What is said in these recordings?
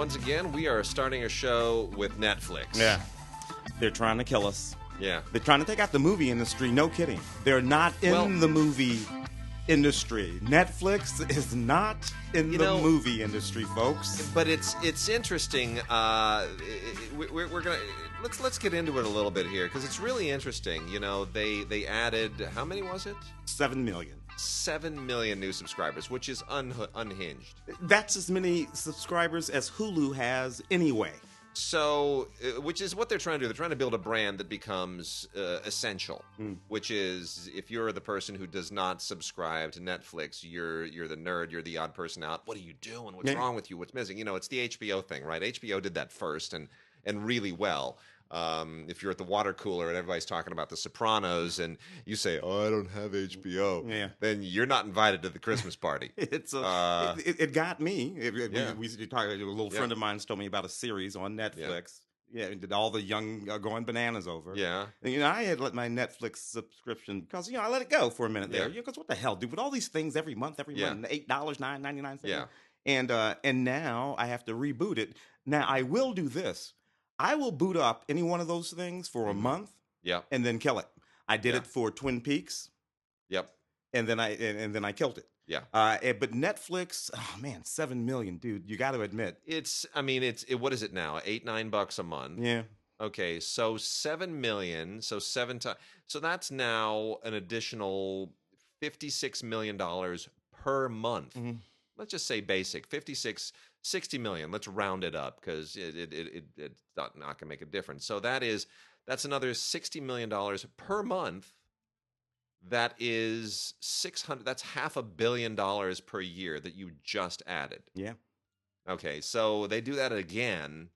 Once again, we are starting a show with Netflix. Yeah. They're trying to kill us. Yeah. They're trying to take out the movie industry. No kidding. They're not in Well- the movie industry. Netflix is not in the know- movie industry, folks. But it's it's interesting. Uh, we're, we're gonna let's let's get into it a little bit here because it's really interesting. You know, they they added how many was it? Seven million. Seven million new subscribers, which is un, unhinged. That's as many subscribers as Hulu has anyway. So, uh, which is what they're trying to do. They're trying to build a brand that becomes uh, essential, which is if you're the person who does not subscribe to Netflix, you're you're the nerd, you're the odd person out. What are you doing? What's Yeah. wrong with you? What's missing? You know, it's the HBO thing, right? HBO did that first and and really well. Um, if you're at the water cooler and everybody's talking about The Sopranos, and you say, "Oh, I don't have HBO," Yeah. then you're not invited to the Christmas party. It's a, Uh, it, it, it got me. It- it- Yeah. we, we talked. A little Yeah. friend of mine told me about a series on Netflix. Yeah, and did all the young uh, going bananas over. yeah, And, you know, I had let my Netflix subscription because you know I let it go for a minute there. Yeah. Because what the hell, dude? With all these things every month, every Yeah. month, eight dollars, nine ninety nine. Yeah. And uh, and now I have to reboot it. Now I will do this. I will boot up any one of those things for a Mhm. month yep, and then kill it. I did Yeah. it for Twin Peaks, yep, and then I and, and then I killed it. yeah. Uh, eh, but Netflix, oh man, seven million, dude. You got to admit, It's, I mean, it's, it, what is it now? Eight, nine bucks a month. yeah, Okay, so seven million, so seven times, so that's now an additional fifty-six million dollars per month. Mhm. Let's just say basic 56, 60 million. Let's round it up because it, it, it, it, it's not, not going to make a difference. So that is that's another sixty million dollars per month. That is six hundred. That's half a billion dollars per year that you just added. yeah. Okay, so they do that again.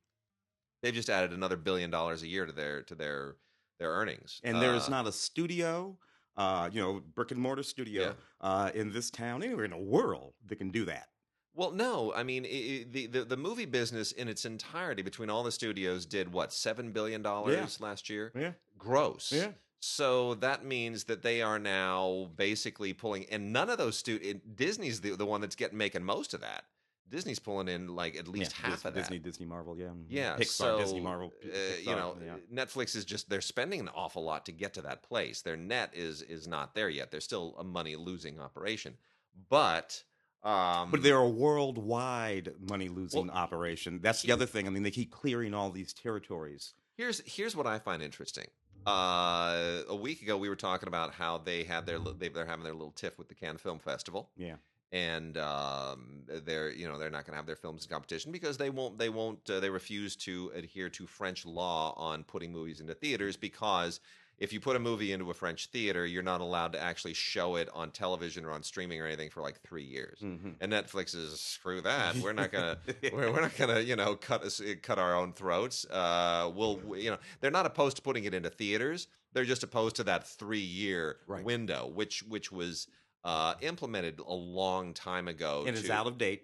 They've just added another billion dollars a year to their to their their earnings. And there is Uh, not a studio, uh, you know, brick and mortar studio uh, in this town, anywhere in the world that can do that. Well, no, I mean i i the, the the movie business in its entirety between all the studios did what seven billion dollars last year, Yeah, gross. yeah. So that means that they are now basically pulling, and none of those stu- it- Disney's the the one that's getting making most of that. Disney's pulling in like at least yeah. half Dis- of that. Disney, Disney, Marvel, yeah, mhm. Yeah, Pixar, so Disney, Marvel, uh, you know, yeah. Netflix is just they're spending an awful lot to get to that place. Their net is is not there yet. They're still a money losing operation, but um, But they're a worldwide money losing operation. That's the other thing. I mean, they keep clearing all these territories. here's here's what I find interesting. Uh, a week ago, we were talking about how they had their they, they're having their little tiff with the Cannes Film Festival. Yeah. and um, they're you know they're not going to have their films in competition because they won't they won't uh, they refuse to adhere to French law on putting movies into theaters because if you put a movie into a French theater, you're not allowed to actually show it on television or on streaming or anything for like three years. Mhm. And Netflix is screw that. We're not gonna we're, we're not gonna you know cut us cut our own throats. Uh, we'll you know they're not opposed to putting it into theaters. They're just opposed to that three year Right. window, which which was uh, implemented a long time ago. and it's to- out of date.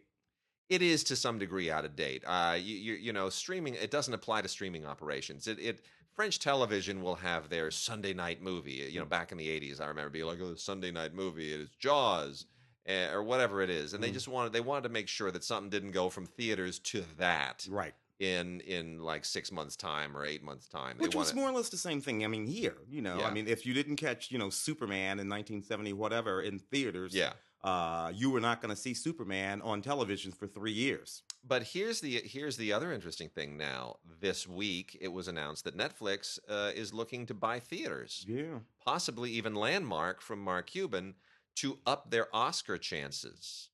it is to some degree out of date. Uh, you, you, you know, streaming it doesn't apply to streaming operations. It, it French television will have their Sunday night movie. You know, back in the '80s, I remember being like, "Oh, Sunday night movie, it is Jaws." eh, Or whatever it is, and they Mm. just wanted they wanted to make sure that something didn't go from theaters to that Right. in in like six months time or eight months time. Which was more or less the same thing. I mean, here, you know, Yeah. I mean, if you didn't catch, you know, Superman in 1970, whatever, in theaters, yeah. uh, you were not going to see Superman on television for three years. But here's the here's the other interesting thing. Now, this week it was announced that Netflix uh, is looking to buy theaters. Yeah. possibly even Landmark from Mark Cuban to up their Oscar chances.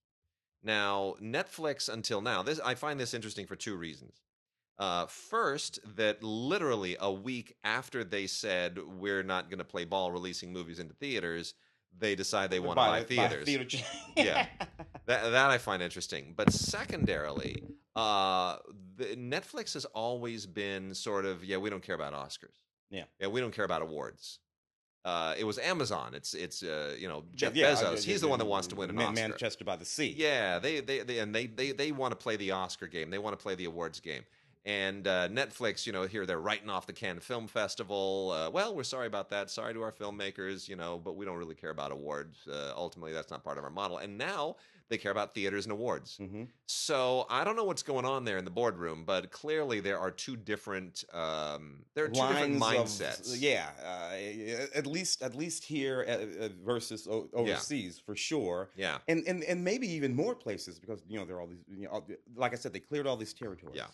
Now, Netflix until now, this I find this interesting for two reasons. Uh, first, that literally a week after they said we're not going to play ball releasing movies into theaters, they decide they want to buy theaters. theater chain. Yeah. That, that I find interesting. But secondarily, uh, the, Netflix has always been sort of, yeah, we don't care about Oscars. Yeah. Yeah, we don't care about awards. Uh, it was Amazon. It's it's uh, you know Jeff Yeah, Bezos. He's yeah, the one that wants to win an Man- Oscar. Manchester by the Sea. Yeah, they, they they and they they they want to play the Oscar game. They want to play the awards game. And uh, Netflix, you know, here they're writing off the Cannes Film Festival. Uh, well, we're sorry about that. Sorry to our filmmakers, you know, but we don't really care about awards. Uh, ultimately, that's not part of our model. And now they care about theaters and awards. hmm So I don't know what's going on there in the boardroom, but clearly there are two different um, there are two different Lines of- mindsets. yeah, uh, at least at least here uh, uh, versus o- overseas for sure. Yeah. and and and maybe even more places because you know there are all these you know, like I said they cleared all these territories. Yeah.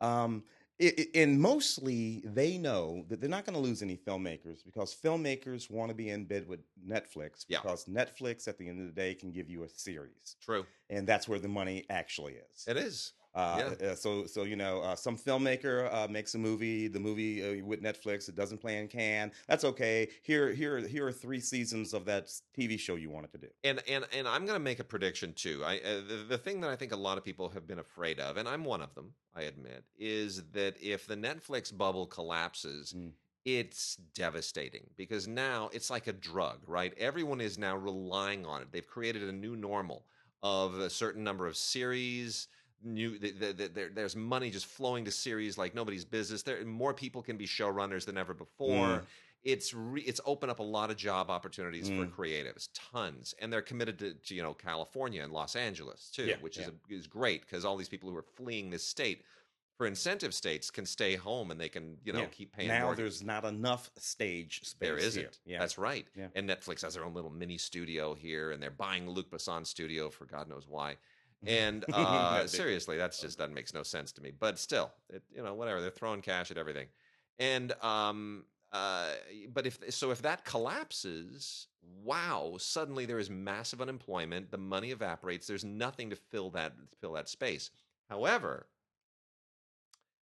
Um, i i- and mostly they know that they're not going to lose any filmmakers because filmmakers want to be in bed with Netflix Yeah. because Netflix at the end of the day can give you a series True. and that's where the money actually is. It is. Uh, uh, so, so you know, uh, some filmmaker uh, makes a movie. The movie uh, with Netflix, it doesn't play in Cannes. That's okay. Here, here, here are three seasons of that TV show you wanted to do. And and and I'm going to make a prediction too. I uh, the, the thing that I think a lot of people have been afraid of, and I'm one of them, I admit, is that if the Netflix bubble collapses, Mm. it's devastating because now it's like a drug, right? Everyone is now relying on it. They've created a new normal of a certain number of series. New, the, the, the, there, there's money just flowing to series like nobody's business. There, more people can be showrunners than ever before Mm. it's re- it's opened up a lot of job opportunities for Mm. creatives, tons, and they're committed to, to you know California and Los Angeles too, Yeah, which yeah. is a, is great because all these people who are fleeing this state for incentive states can stay home and they can you know Yeah. keep paying. now mortgage. there's not enough stage space. There here. isn't. Yeah. That's right. Yeah. And Netflix has their own little mini studio here, and they're buying Luc Besson studio for God knows why. And uh, seriously, that's just that makes no sense to me. But still, it, you know, whatever. They're throwing cash at everything. And um, uh, but if so, if that collapses, wow! Suddenly there is massive unemployment. The money evaporates. There's nothing to fill that fill that space. However,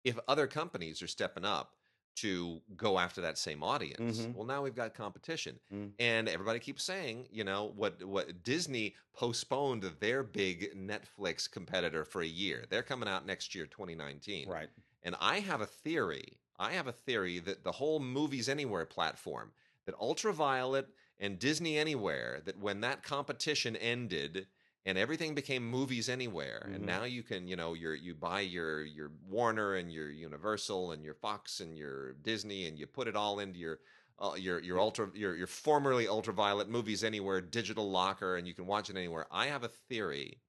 if other companies are stepping up to go after that same audience, Mhm. well, now we've got competition, Mm. and everybody keeps saying, you know, what what Disney postponed their big Netflix competitor for a year. They're coming out next year, 2019, right. and I have a theory. I have a theory that the whole Movies Anywhere platform, that Ultraviolet and Disney Anywhere, that when that competition ended and everything became Movies Anywhere, and Mhm. now you can, you know, you you buy your your Warner and your Universal and your Fox and your Disney, and you put it all into your uh, your your ultra your your formerly Ultraviolet Movies Anywhere digital locker, and you can watch it anywhere. I have a theory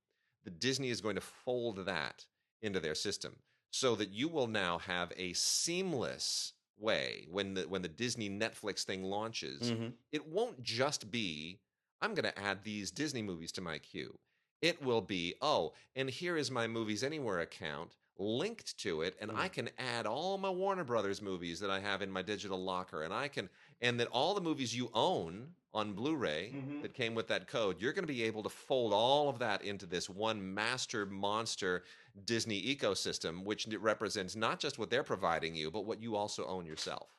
that Disney is going to fold that into their system so that you will now have a seamless way when the when the Disney Netflix thing launches. Mhm. It won't just be I'm going to add these Disney movies to my queue. It will be, oh, and here is my Movies Anywhere account linked to it, and I Mm. can add all my Warner Brothers movies that I have in my digital locker, and I can, and that all the movies you own on Blu-ray Mhm. that came with that code, you're going to be able to fold all of that into this one master monster Disney ecosystem, which represents not just what they're providing you, but what you also own yourself.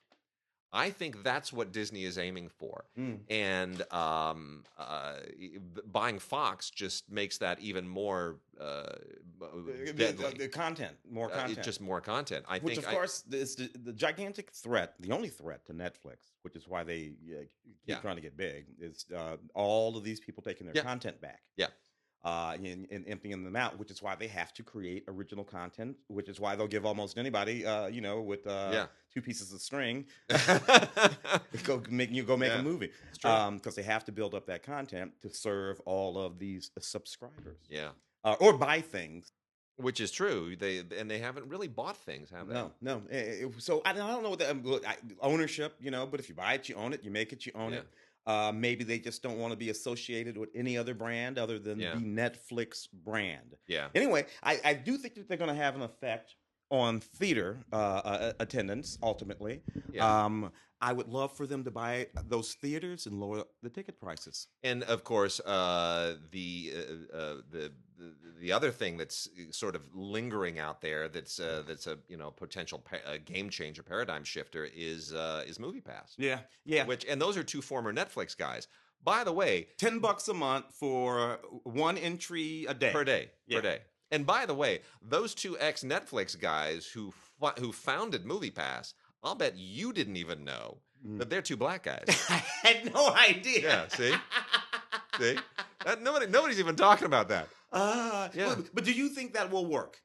I think that's what Disney is aiming for Mm. and um, uh, buying Fox just makes that even more uh, The- the, the content, more Uh, content. it's just more content. I which, think. of I- course, is the, the gigantic threat, the only threat to Netflix, which is why they uh, keep Yeah. trying to get big, is uh, all of these people taking their Yeah. content back. Yeah. Uh, and, and emptying them out, which is why they have to create original content, which is why they'll give almost anybody, uh, you know, with uh, Yeah. Two pieces of string, go make you go make Yeah. a movie, because they have to build up that content to serve all of these subscribers, yeah, uh, or buy things. which is true. They and they haven't really bought things, have they? No, no. So I don't, I don't know what the um, look, I- ownership, you know. But if you buy it, you own it. You make it, you own Yeah. it. Uh, maybe they just don't want to be associated with any other brand other than Yeah. the Netflix brand. Yeah, Anyway, I, I do think that they're going to have an effect on theater uh, uh, attendance ultimately. yeah. Um, I would love for them to buy those theaters and lower the ticket prices. and of course, uh, the, uh, uh, the the the other thing that's sort of lingering out there that's uh, that's a you know potential pa- uh, game changer, paradigm shifter is uh, is Movie Pass. Yeah, yeah. Which and those are two former Netflix guys. By the way, Ten bucks a month for one entry a day per day Yeah. per day. And by the way, those two ex Netflix guys who who founded MoviePass, I'll bet you didn't even know Mm. that they're two black guys. I had no idea. Yeah, see? See? That, nobody nobody's even talking about that. Ah, Yeah. but, but do you think that will work?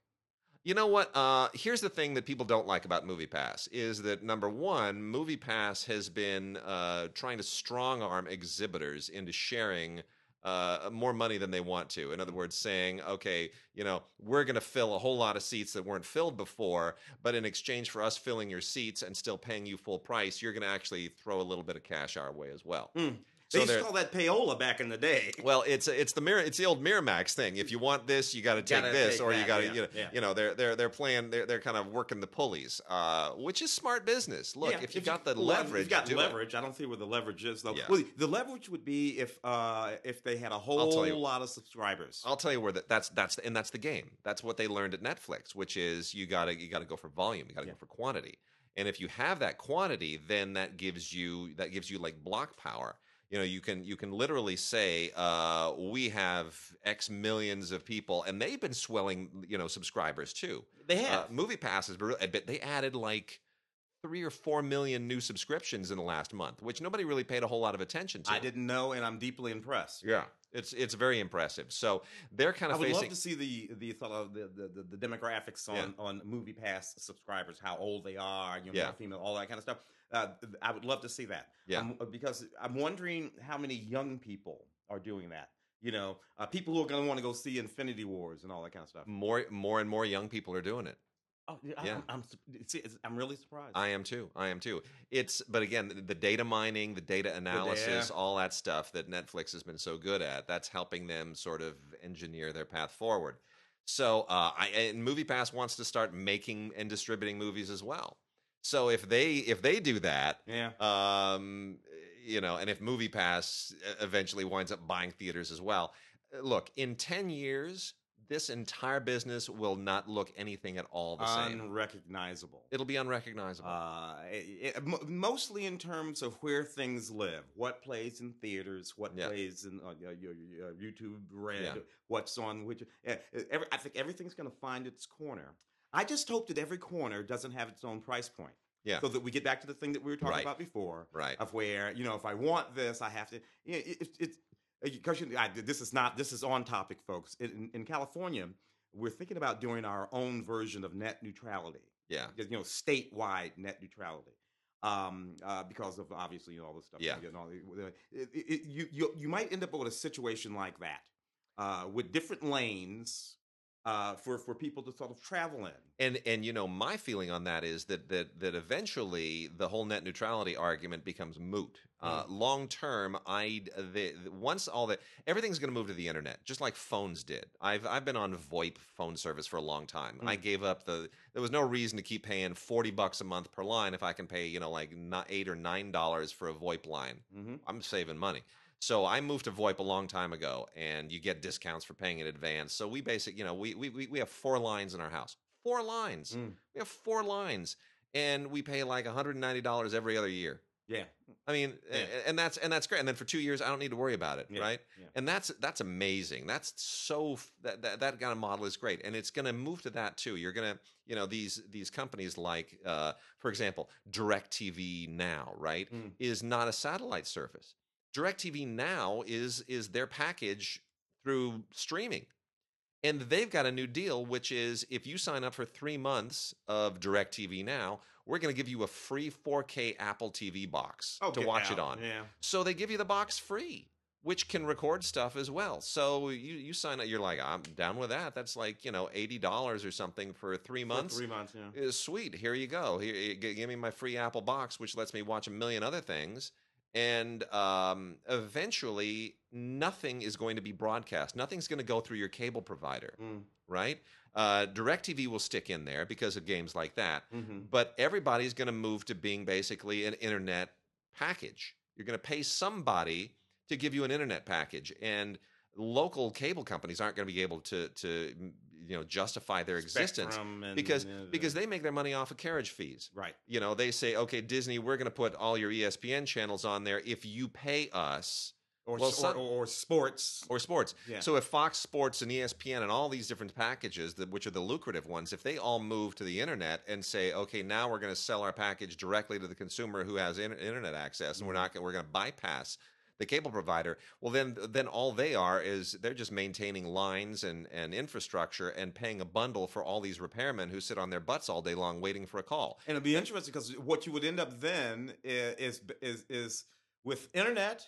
You know what? Uh, here's the thing that people don't like about MoviePass is that number one, MoviePass has been uh, trying to strong arm exhibitors into sharing uh, more money than they want to. In other words, saying, okay, you know, we're going to fill a whole lot of seats that weren't filled before, but in exchange for us filling your seats and still paying you full price, you're going to actually throw a little bit of cash our way as well. Mm. They used to call that payola back in the day. Well, it's it's the mirror it's the old Miramax thing. If you want this, you got to take Gotta this, take or you got to yeah, you know yeah. you know they're they're they're playing they're they're kind of working the pulleys, uh, which is smart business. Look, Yeah, if you got the leverage, you've got do it. leverage. I don't see where the leverage is though. Well, the leverage would be if uh, if they had a whole you. lot of subscribers. I'll tell you where that that's that's and that's the game. That's what they learned at Netflix, which is you gotta you gotta go for volume, you gotta go for quantity. And if you have that quantity, then that gives you that gives you like block power. You know, you can you can literally say, uh, we have X millions of people, and they've been swelling, you know, subscribers too. they have. Uh, movie passes, but they added like three or four million new subscriptions in the last month, which nobody really paid a whole lot of attention to. I didn't know, and I'm deeply impressed. Yeah, it's it's very impressive. So they're kind of I of would facing. love to see the the the, the, the, the demographics on, Yeah. on Movie Pass subscribers, how old they are, you know, Yeah. male, female, all that kind of stuff. Uh, I would love to see that. Yeah. Um, because I'm wondering how many young people are doing that. You know, uh, people who are going to want to go see Infinity Wars and all that kind of stuff. more more and more young people are doing it. Oh, yeah, Yeah. I'm, I'm, see, it's- I'm really surprised. I am too. I am too. It's but again, the- the data mining, the data analysis, all that stuff that Netflix has been so good at, that's helping them sort of engineer their path forward. So, uh, I and MoviePass wants to start making and distributing movies as well. So if they if they do that, yeah. um, you know, and if MoviePass eventually winds up buying theaters as well, uh, look, in ten years, this entire business will not look anything at all the same. Unrecognizable. It'll be unrecognizable. Uh, it, it- mo- mostly in terms of where things live, what plays in theaters, what Yeah. plays in uh, your, your, your YouTube Red, Yeah. what's on which. Yeah, every, I think everything's going to find its corner. I just hope that every corner doesn't have its own price point. Yeah. So that we get back to the thing that we were talking Right. about before, right. of where you know if I want this, I have to. You know, it, it, it's because you, I, this is not this is on topic, folks. In, in California, we're thinking about doing our own version of net neutrality Yeah. you know, statewide net neutrality. Um, uh, because of obviously you know, all this stuff. Yeah. And all the, it, it, it, you, you you might end up with a situation like that, uh, with different lanes uh, for for people to sort of travel in. And and you know my feeling on that is that that that eventually the whole net neutrality argument becomes moot. Uh, long term, I the, the- once all that everything's going to move to the internet, just like phones did. I've I've been on VoIP phone service for a long time. I Mm. gave up the. There was no reason to keep paying forty bucks a month per line if I can pay you know like not eight or nine dollars for a VoIP line. Mm-hmm. I'm saving money. So I moved to VoIP a long time ago, and you get discounts for paying in advance. So we basically, you know, we we we we have four lines in our house. Four lines. Mm. We have four lines, and we pay like 190 dollars every other year. Yeah, I mean, Yeah. and that's and that's great. And then for two years, I don't need to worry about it, Yeah, right? yeah. And that's that's amazing. That's so that, that that kind of model is great, and it's going to move to that too. You're going to, you know, these these companies like, uh, for example, Directv Now, right, Mm. is not a satellite service. Directv Now is is their package through streaming. And they've got a new deal, which is if you sign up for three months of DirecTV Now, we're going to give you a free 4K Apple TV box Oh, to watch it on. Yeah, So they give you the box free, which can record stuff as well. So you you sign up, you're like, I'm down with that. That's like you know eighty dollars or something for three For months. three months. Yeah. Uh, Sweet, here you go. Here, eh, give me my free Apple box, which lets me watch a million other things. And um, eventually, nothing is going to be broadcast. Nothing's going to go through your cable provider, Mm. right? Uh, DirecTV will stick in there because of games like that hmm but everybody's going to move to being basically an internet package. You're going to pay somebody to give you an internet package, and local cable companies aren't going to be able to to you know justify their existence and, because uh, because they make their money off of carriage fees. right. You know, they say, okay, Disney, we're going to put all your ESPN channels on there if you pay us Or, Well, or, or sports. or sports. Yeah. So if Fox Sports and ESPN and all these different packages, that which are the lucrative ones, if they all move to the internet and say, okay, now we're going to sell our package directly to the consumer who has in- internet access, and we're not gonna, we're going to bypass the cable provider. Well, then then all they are is they're just maintaining lines and and infrastructure and paying a bundle for all these repairmen who sit on their butts all day long waiting for a call. And it'll be interesting because what you would end up then is is is with internet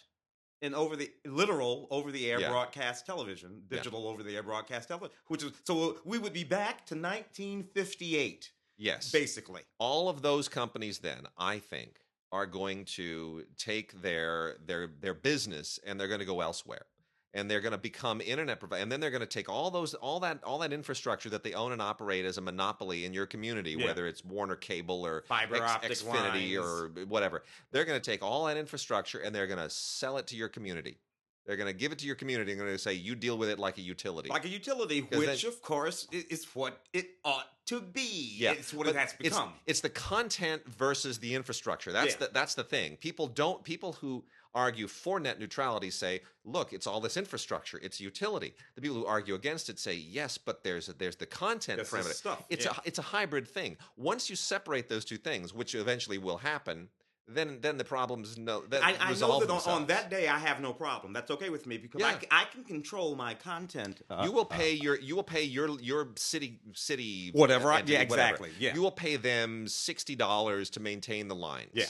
and over the literal over the air Yeah. broadcast television, Yeah. digital over the air broadcast television, which is so we would be back to 1958 Yes. basically. all of those companies then i think are going to take their their their business and they're going to go elsewhere and they're going to become internet provider and then they're going to take all those all that all that infrastructure that they own and operate as a monopoly in your community Yeah. whether it's warner cable or Fiber X- optic xfinity lines. or whatever they're going to take all that infrastructure and they're going to sell it to your community they're going to give it to your community and they're going to say you deal with it like a utility like a utility, which then- of course is what it ought to be. Yeah, it's what but it has become. It's, the content versus the infrastructure. That's Yeah. the that's the thing. People don't people who argue for net neutrality say, look, it's all this infrastructure, it's utility. The people who argue against it say, yes, but there's there's the content parameter. stuff, It's yeah. a it's a hybrid thing. Once you separate those two things, which eventually will happen, then then the problems no that I, I know that on, on that day I have no problem. That's okay with me because I Yeah. I I, can control my content. uh, you will uh, pay your you will pay your your city city Whatever I- entity, yeah, whatever. exactly, yeah. you will pay them sixty dollars to maintain the lines. Yeah.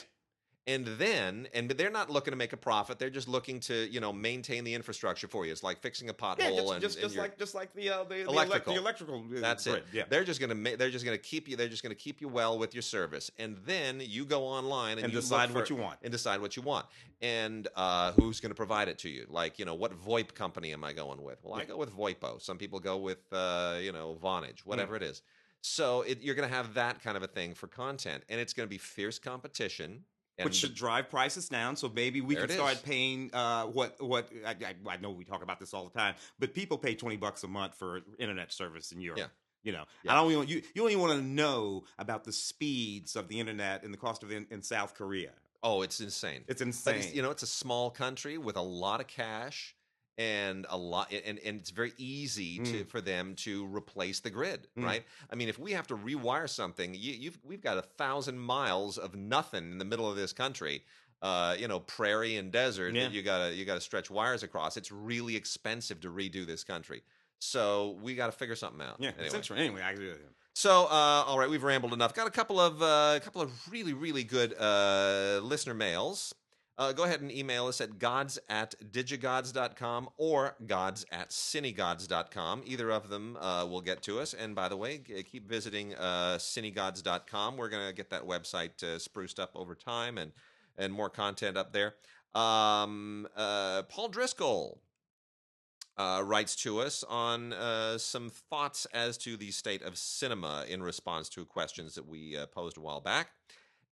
And then and they're not looking to make a profit. They're just looking to you know maintain the infrastructure for you. It's like fixing a pothole yeah, just, and, just, just like just like the uh, the, Electrical. the electrical. uh, that's grid, it. Yeah. They're just gonna ma- they're just gonna keep you. They're just gonna keep you well with your service, and then you go online and, And you decide look what you want. and decide what you want, and uh, who's gonna provide it to you. Like you know, what VoIP company am I going with? Well, I go with VoIPO. Some people go with uh, you know Vonage, Mm. whatever it is. So it, you're gonna have that kind of a thing for content, and it's gonna be fierce competition. And which should drive prices down. So maybe we can start is. paying uh, what what I, I, I know we talk about this all the time, but people pay twenty bucks a month for internet service in Europe. Yeah. You know, Yeah. I don't even you you don't even want to know about the speeds of the internet and the cost of it in, in South Korea. oh, it's insane. It's insane. it's, you know, it's a small country with a lot of cash and a lot, and, and it's very easy to for them to replace the grid, Mm. right? I mean, if we have to rewire something, you, you've we've got a thousand miles of nothing in the middle of this country. Uh, you know, prairie and desert Yeah. that you gotta you gotta stretch wires across. It's really expensive to redo this country, so we got to figure something out. yeah, anyway. it's. Anyway, I agree with you. So, uh, all right, we've rambled enough. Got a couple of uh, a couple of really really good uh, listener mails. Uh, go ahead and email us at gods at digigods.com or gods at cinegods.com. Either of them uh, will get to us. And by the way, keep visiting uh, cinegods.com. We're going to get that website uh, spruced up over time and, and more content up there. Um, uh, Paul Driscoll uh, writes to us on uh, some thoughts as to the state of cinema in response to questions that we posed a while back.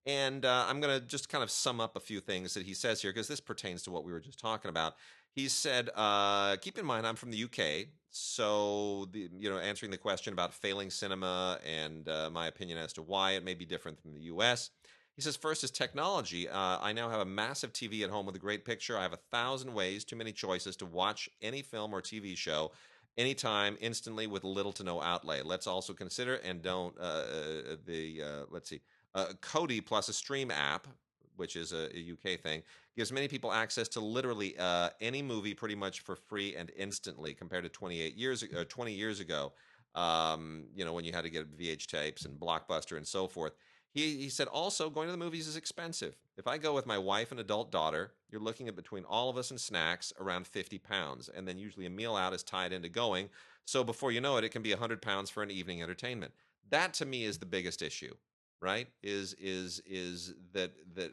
And uh, I'm going to just kind of sum up a few things that he says here because this pertains to what we were just talking about. He said, uh, "Keep in mind, I'm from the UK, so the, you know, answering the question about failing cinema and uh, my opinion as to why it may be different from the US." He says, first is technology. Uh, I now have a massive TV at home with a great picture. I have a thousand ways, too many choices to watch any film or TV show anytime, instantly, with little to no outlay. Let's also consider and don't uh, uh, the let's see, uh, Kodi plus a stream app, which is a, a UK thing, gives many people access to literally uh, any movie pretty much for free and instantly, compared to 28 years uh, 20 years ago. Um, you know when you had to get VH tapes and Blockbuster and so forth. He, he said also going to the movies is expensive. If I go with my wife and adult daughter, you're looking at between all of us and snacks around 50 pounds. And then usually a meal out is tied into going. So before you know it, it can be 100 pounds for an evening entertainment. That to me is the biggest issue, right? Is is is that that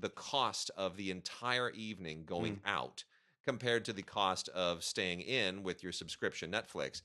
the cost of the entire evening going out compared to the cost of staying in with your subscription Netflix.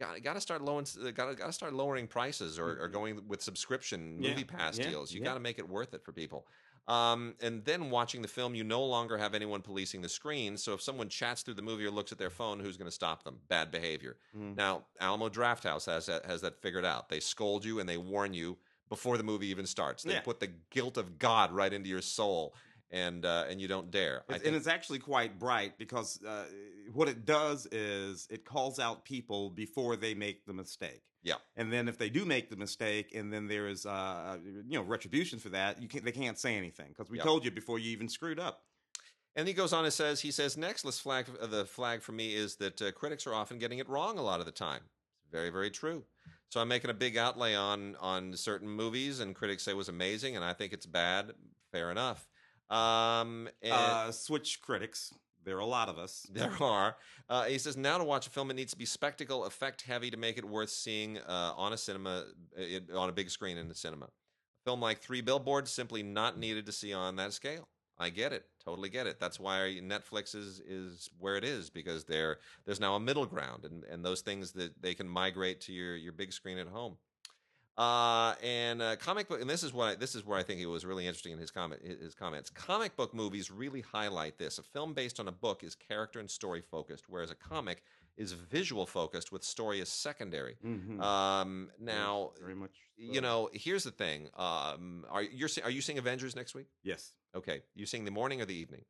Got, got to start lowering. Got to start lowering prices, or, or going with subscription Yeah, movie pass yeah, deals. You yeah. got to make it worth it for people. Um, and then watching the film, you no longer have anyone policing the screen. So if someone chats through the movie or looks at their phone, who's going to stop them? Bad behavior. Mm. Now, Alamo Drafthouse has that has that figured out. They scold you and they warn you before the movie even starts. They Yeah. put the guilt of God right into your soul, and uh, and you don't dare. It's, and it's actually quite bright because uh, what it does is it calls out people before they make the mistake. Yeah. And then if they do make the mistake, and then there is uh, you know retribution for that, you can't they can't say anything because we Yeah. told you before you even screwed up. And he goes on and says, he says, next, let's flag uh, the flag for me is that uh, critics are often getting it wrong a lot of the time. Very, very true. So I'm making a big outlay on on certain movies, and critics say it was amazing, and I think it's bad. Fair enough. Um, and Uh, switch critics. There are a lot of us. there are. Uh, he says now to watch a film, it needs to be spectacle, effect heavy to make it worth seeing uh, on a cinema, it, on a big screen in the cinema. A film like Three Billboards simply not needed to see on that scale. I get it, totally get it. That's why Netflix is is where it is because there there's now a middle ground, and and those things that they can migrate to your your big screen at home. Uh, and uh, comic book, and this is what I, this is where I think it was really interesting in his comment his comments. Comic book movies really highlight this. A film based on a book is character and story focused, whereas a comic is visual focused with story as secondary. Mhm. Um, now, very much. you know, here's the thing. Um, are you are you seeing Avengers next week? Yes. Okay, you seeing the morning or the evening?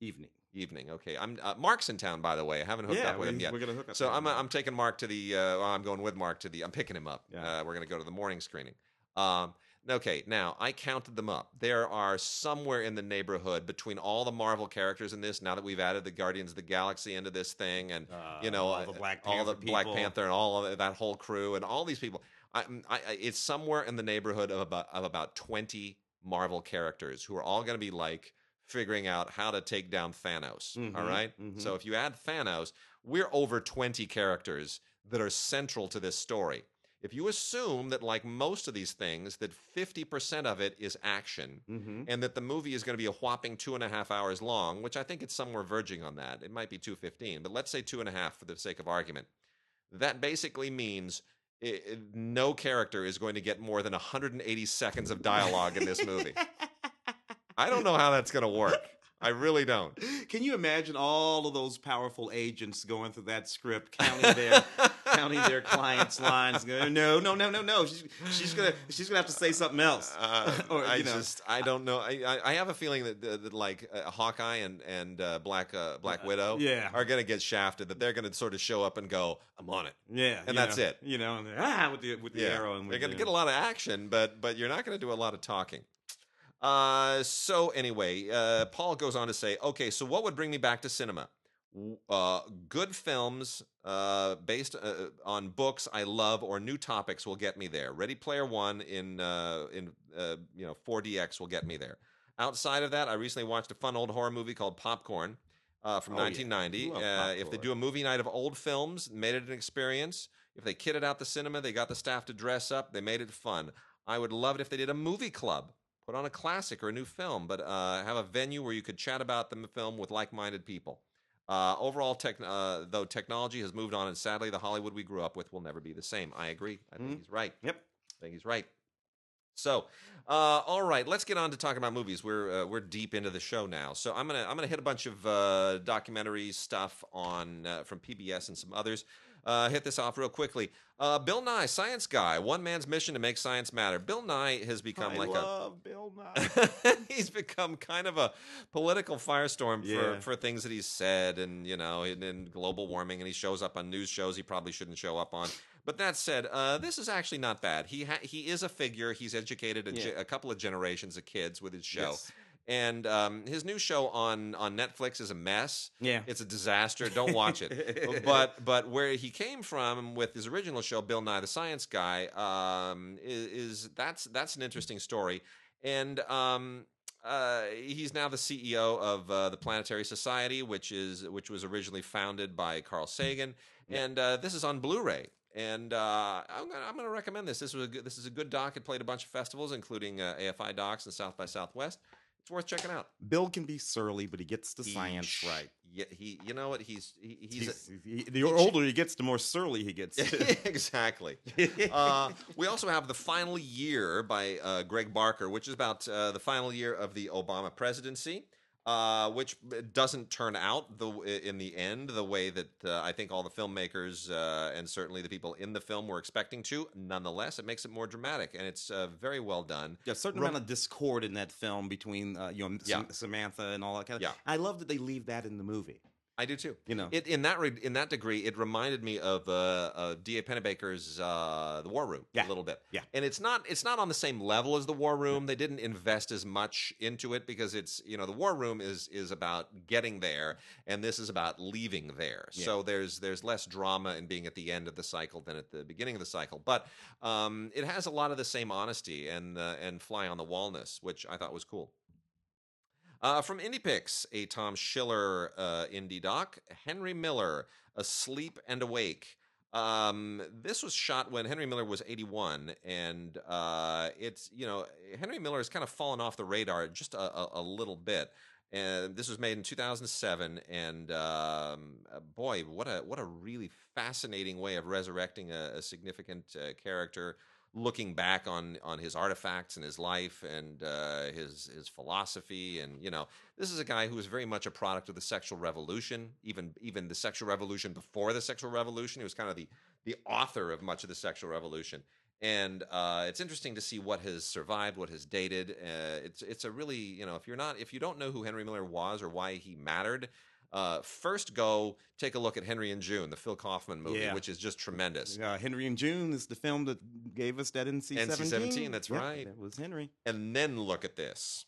Evening. Evening. Okay, I'm uh, Mark's in town by the way. I haven't hooked yeah, up with him yet. we're gonna hook up. So I'm him. I'm taking Mark to the. Uh, well, I'm going with Mark to the. I'm picking him up. Yeah. Uh, we're going to go to the morning screening. Um, okay, now I counted them up. There are somewhere in the neighborhood between all the Marvel characters in this. Now that we've added the Guardians of the Galaxy into this thing, and Uh, you know all uh, the Black all Panther the Black. Panther and all of that whole crew and all these people. I, I- it's somewhere in the neighborhood of about of about twenty Marvel characters who are all going to be like figuring out how to take down Thanos. all Mhm, right? mhm. So if you add Thanos, we're over 20 characters that are central to this story. If you assume that, like most of these things, that 50% of it is action, Mhm. and that the movie is going to be a whopping two and a half hours long, which I think it's somewhere verging on that. It might be 215, but let's say two and a half for the sake of argument. That basically means i i- no character is going to get more than 180 seconds of dialogue in this movie. I don't know how that's going to work. I really don't. Can you imagine all of those powerful agents going through that script, counting their counting their clients' lines? Going, no, no, no, no, no. She's, she's gonna she's gonna have to say something else. Uh, Or, I you know. just I don't know. I I, I have a feeling that, that, that like uh, Hawkeye and and uh, Black uh, Black Widow yeah. are going to get shafted. That they're going to sort of show up and go, "I'm on it." Yeah, And that's know, it. You know, and they're, ah, with the with the arrow, and they're going to the- get a lot of action, but but you're not going to do a lot of talking. Uh, so anyway, uh, Paul goes on to say, okay, so what would bring me back to cinema? Uh, good films uh, based uh, on books I love or new topics will get me there. Ready Player One in uh, in uh, you know 4DX will get me there. Outside of that, I recently watched a fun old horror movie called Popcorn uh, from Oh, 1990. Love Uh, if they do a movie night of old films, made it an experience. If they kitted out the cinema, they got the staff to dress up, they made it fun. I would love it if they did a movie club, put on a classic or a new film, but uh, have a venue where you could chat about the film with like-minded people. Uh, overall, tech, uh, though technology has moved on, and sadly, the Hollywood we grew up with will never be the same. I agree. I think Mhm. he's right. Yep. I think he's right. So, uh, all right, let's get on to talking about movies. We're uh, we're deep into the show now, so I'm gonna I'm gonna hit a bunch of uh, documentary stuff on uh, from PBS and some others. Uh, hit this off real quickly. Uh, Bill Nye, science guy, one man's mission to make science matter. Bill Nye has become I like love Bill Nye. he's become kind of a political firestorm for, Yeah. for things that he's said and you know in, global warming and he shows up on news shows he probably shouldn't show up on but that said uh, this is actually not bad he ha- he is a figure he's educated a, ge- a couple of generations of kids with his show Yes. And um, his new show on on netflix is a mess Yeah. it's a disaster don't watch it but but where he came from with his original show, Bill Nye the Science Guy, um, is, is that's that's an interesting story, and um, uh, he's now the CEO of uh, the Planetary Society, which is which was originally founded by Carl Sagan, Yeah. and uh, this is on Blu-ray. And uh, I'm gonna I'm gonna recommend this. This was a good, this is a good doc. It played a bunch of festivals, including uh, AFI docs and South by Southwest. It's worth checking out. Bill can be surly, but he gets the He- science right. Yeah, he. You know what? He's he, he's. a- He's- he- the older he gets, the more surly he gets. exactly. Uh, we also have the final year by uh, Greg Barker, which is about uh, the final year of the Obama presidency, uh, which doesn't turn out the in the end the way that uh, I think all the filmmakers uh, and certainly the people in the film were expecting to. Nonetheless, it makes it more dramatic, and it's uh, very well done. Yeah, a certain Rom- amount of discord in that film between uh, you know Yeah. Samantha and all that kind of. Yeah. I love that they leave that in the movie. I do too. You know, It in that re- in that degree, it reminded me of uh, uh, D.A. Pennebaker's uh, The War Room Yeah. a little bit. Yeah. and it's not it's not on the same level as The War Room. They didn't invest as much into it because it's you know The War Room is is about getting there, and this is about leaving there. Yeah. So there's there's less drama in being at the end of the cycle than at the beginning of the cycle, but um, it has a lot of the same honesty and uh, and fly on the wallness, which I thought was cool. Uh, from IndiePix, a Tom Schiller uh, indie doc, Henry Miller, Asleep and Awake. Um, this was shot when Henry Miller was 81, and uh, it's, you know, Henry Miller has kind of fallen off the radar just a, a, a little bit. And this was made in 2007, and um, uh, boy, what a what a really fascinating way of resurrecting a, a significant uh, character looking back on on his artifacts and his life and uh, his his philosophy and you know this is a guy who was very much a product of the sexual revolution even even the sexual revolution before the sexual revolution. He was kind of the the author of much of the sexual revolution. And uh, it's interesting to see what has survived what has dated. Uh, it's it's a really you know if you're not if you don't know who Henry Miller was or why he mattered uh, first go take a look at Henry and June the Phil Kaufman movie Yeah. which is just tremendous uh, Henry and June is the film that gave us that NC NC-17, that's Yeah, right. That was Henry. and then look at this.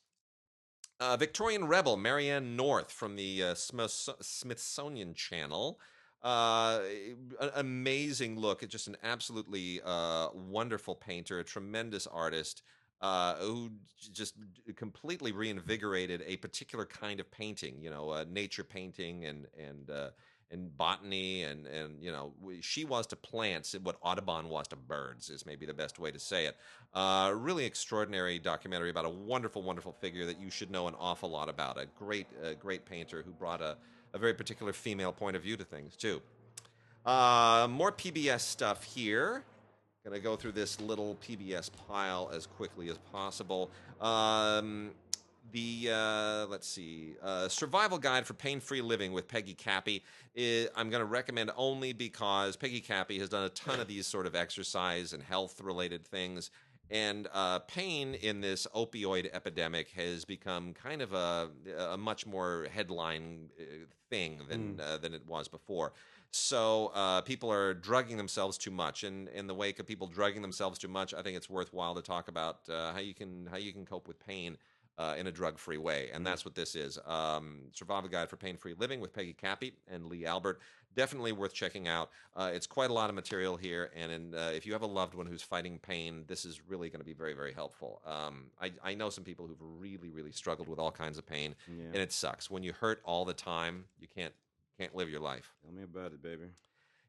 Uh, Victorian Rebel, Marianne North from the uh, Smith- Smithsonian Channel. Uh, an amazing look just an absolutely uh, wonderful painter, a tremendous artist uh, who just completely reinvigorated a particular kind of painting. You know, uh, nature painting and and uh, and botany and and you know she was to plants what Audubon was to birds is maybe the best way to say it. Uh, really extraordinary documentary about a wonderful, wonderful figure that you should know an awful lot about. A great, uh, great painter who brought a, a very particular female point of view to things too. Uh, more PBS stuff here. Gonna go through this little PBS pile as quickly as possible. Um, the uh, let's see, uh, Survival Guide for Pain-Free Living with Peggy Cappy. I'm going to recommend only because Peggy Cappy has done a ton of these sort of exercise and health-related things, and uh, pain in this opioid epidemic has become kind of a, a much more headline uh, thing than uh, than it was before. So uh, people are drugging themselves too much, and in the wake of people drugging themselves too much, I think it's worthwhile to talk about uh, how you can how you can cope with pain uh, in a drug-free way, and that's what this is. Um, Survival Guide for Pain-Free Living with Peggy Cappy and Lee Albert. Definitely worth checking out. Uh, it's quite a lot of material here, and in, uh, if you have a loved one who's fighting pain, this is really going to be very, very helpful. Um, I, I know some people who've really, really struggled with all kinds of pain, Yeah. and it sucks when you hurt all the time. You can't can't live your life. Tell me about it, baby.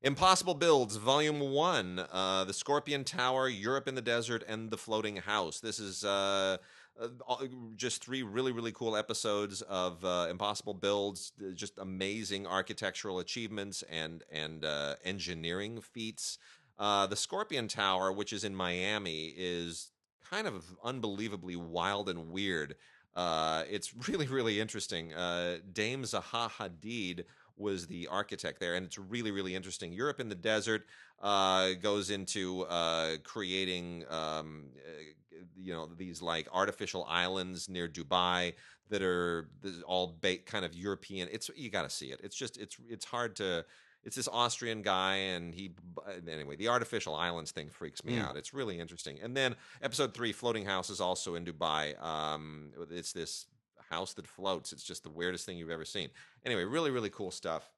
Impossible Builds, Volume 1, uh, The Scorpion Tower, Europe in the Desert, and The Floating House. This is uh, uh, just three really, really cool episodes of uh, Impossible Builds, just amazing architectural achievements and, and uh, engineering feats. Uh, the Scorpion Tower, which is in Miami, is kind of unbelievably wild and weird. Uh, it's really, really interesting. Uh, Dame Zaha Hadid was the architect there, and it's really, really interesting. Europe in the desert uh, goes into uh, creating, um, uh, you know, these like artificial islands near Dubai that are all ba- kind of European. It's you got to see it. It's just it's it's hard to. It's this Austrian guy, and he anyway. The artificial islands thing freaks me Mm. out. It's really interesting. And then episode three, floating house, is also in Dubai. Um, it's this house that floats. It's just the weirdest thing you've ever seen. Anyway, really, really cool stuff.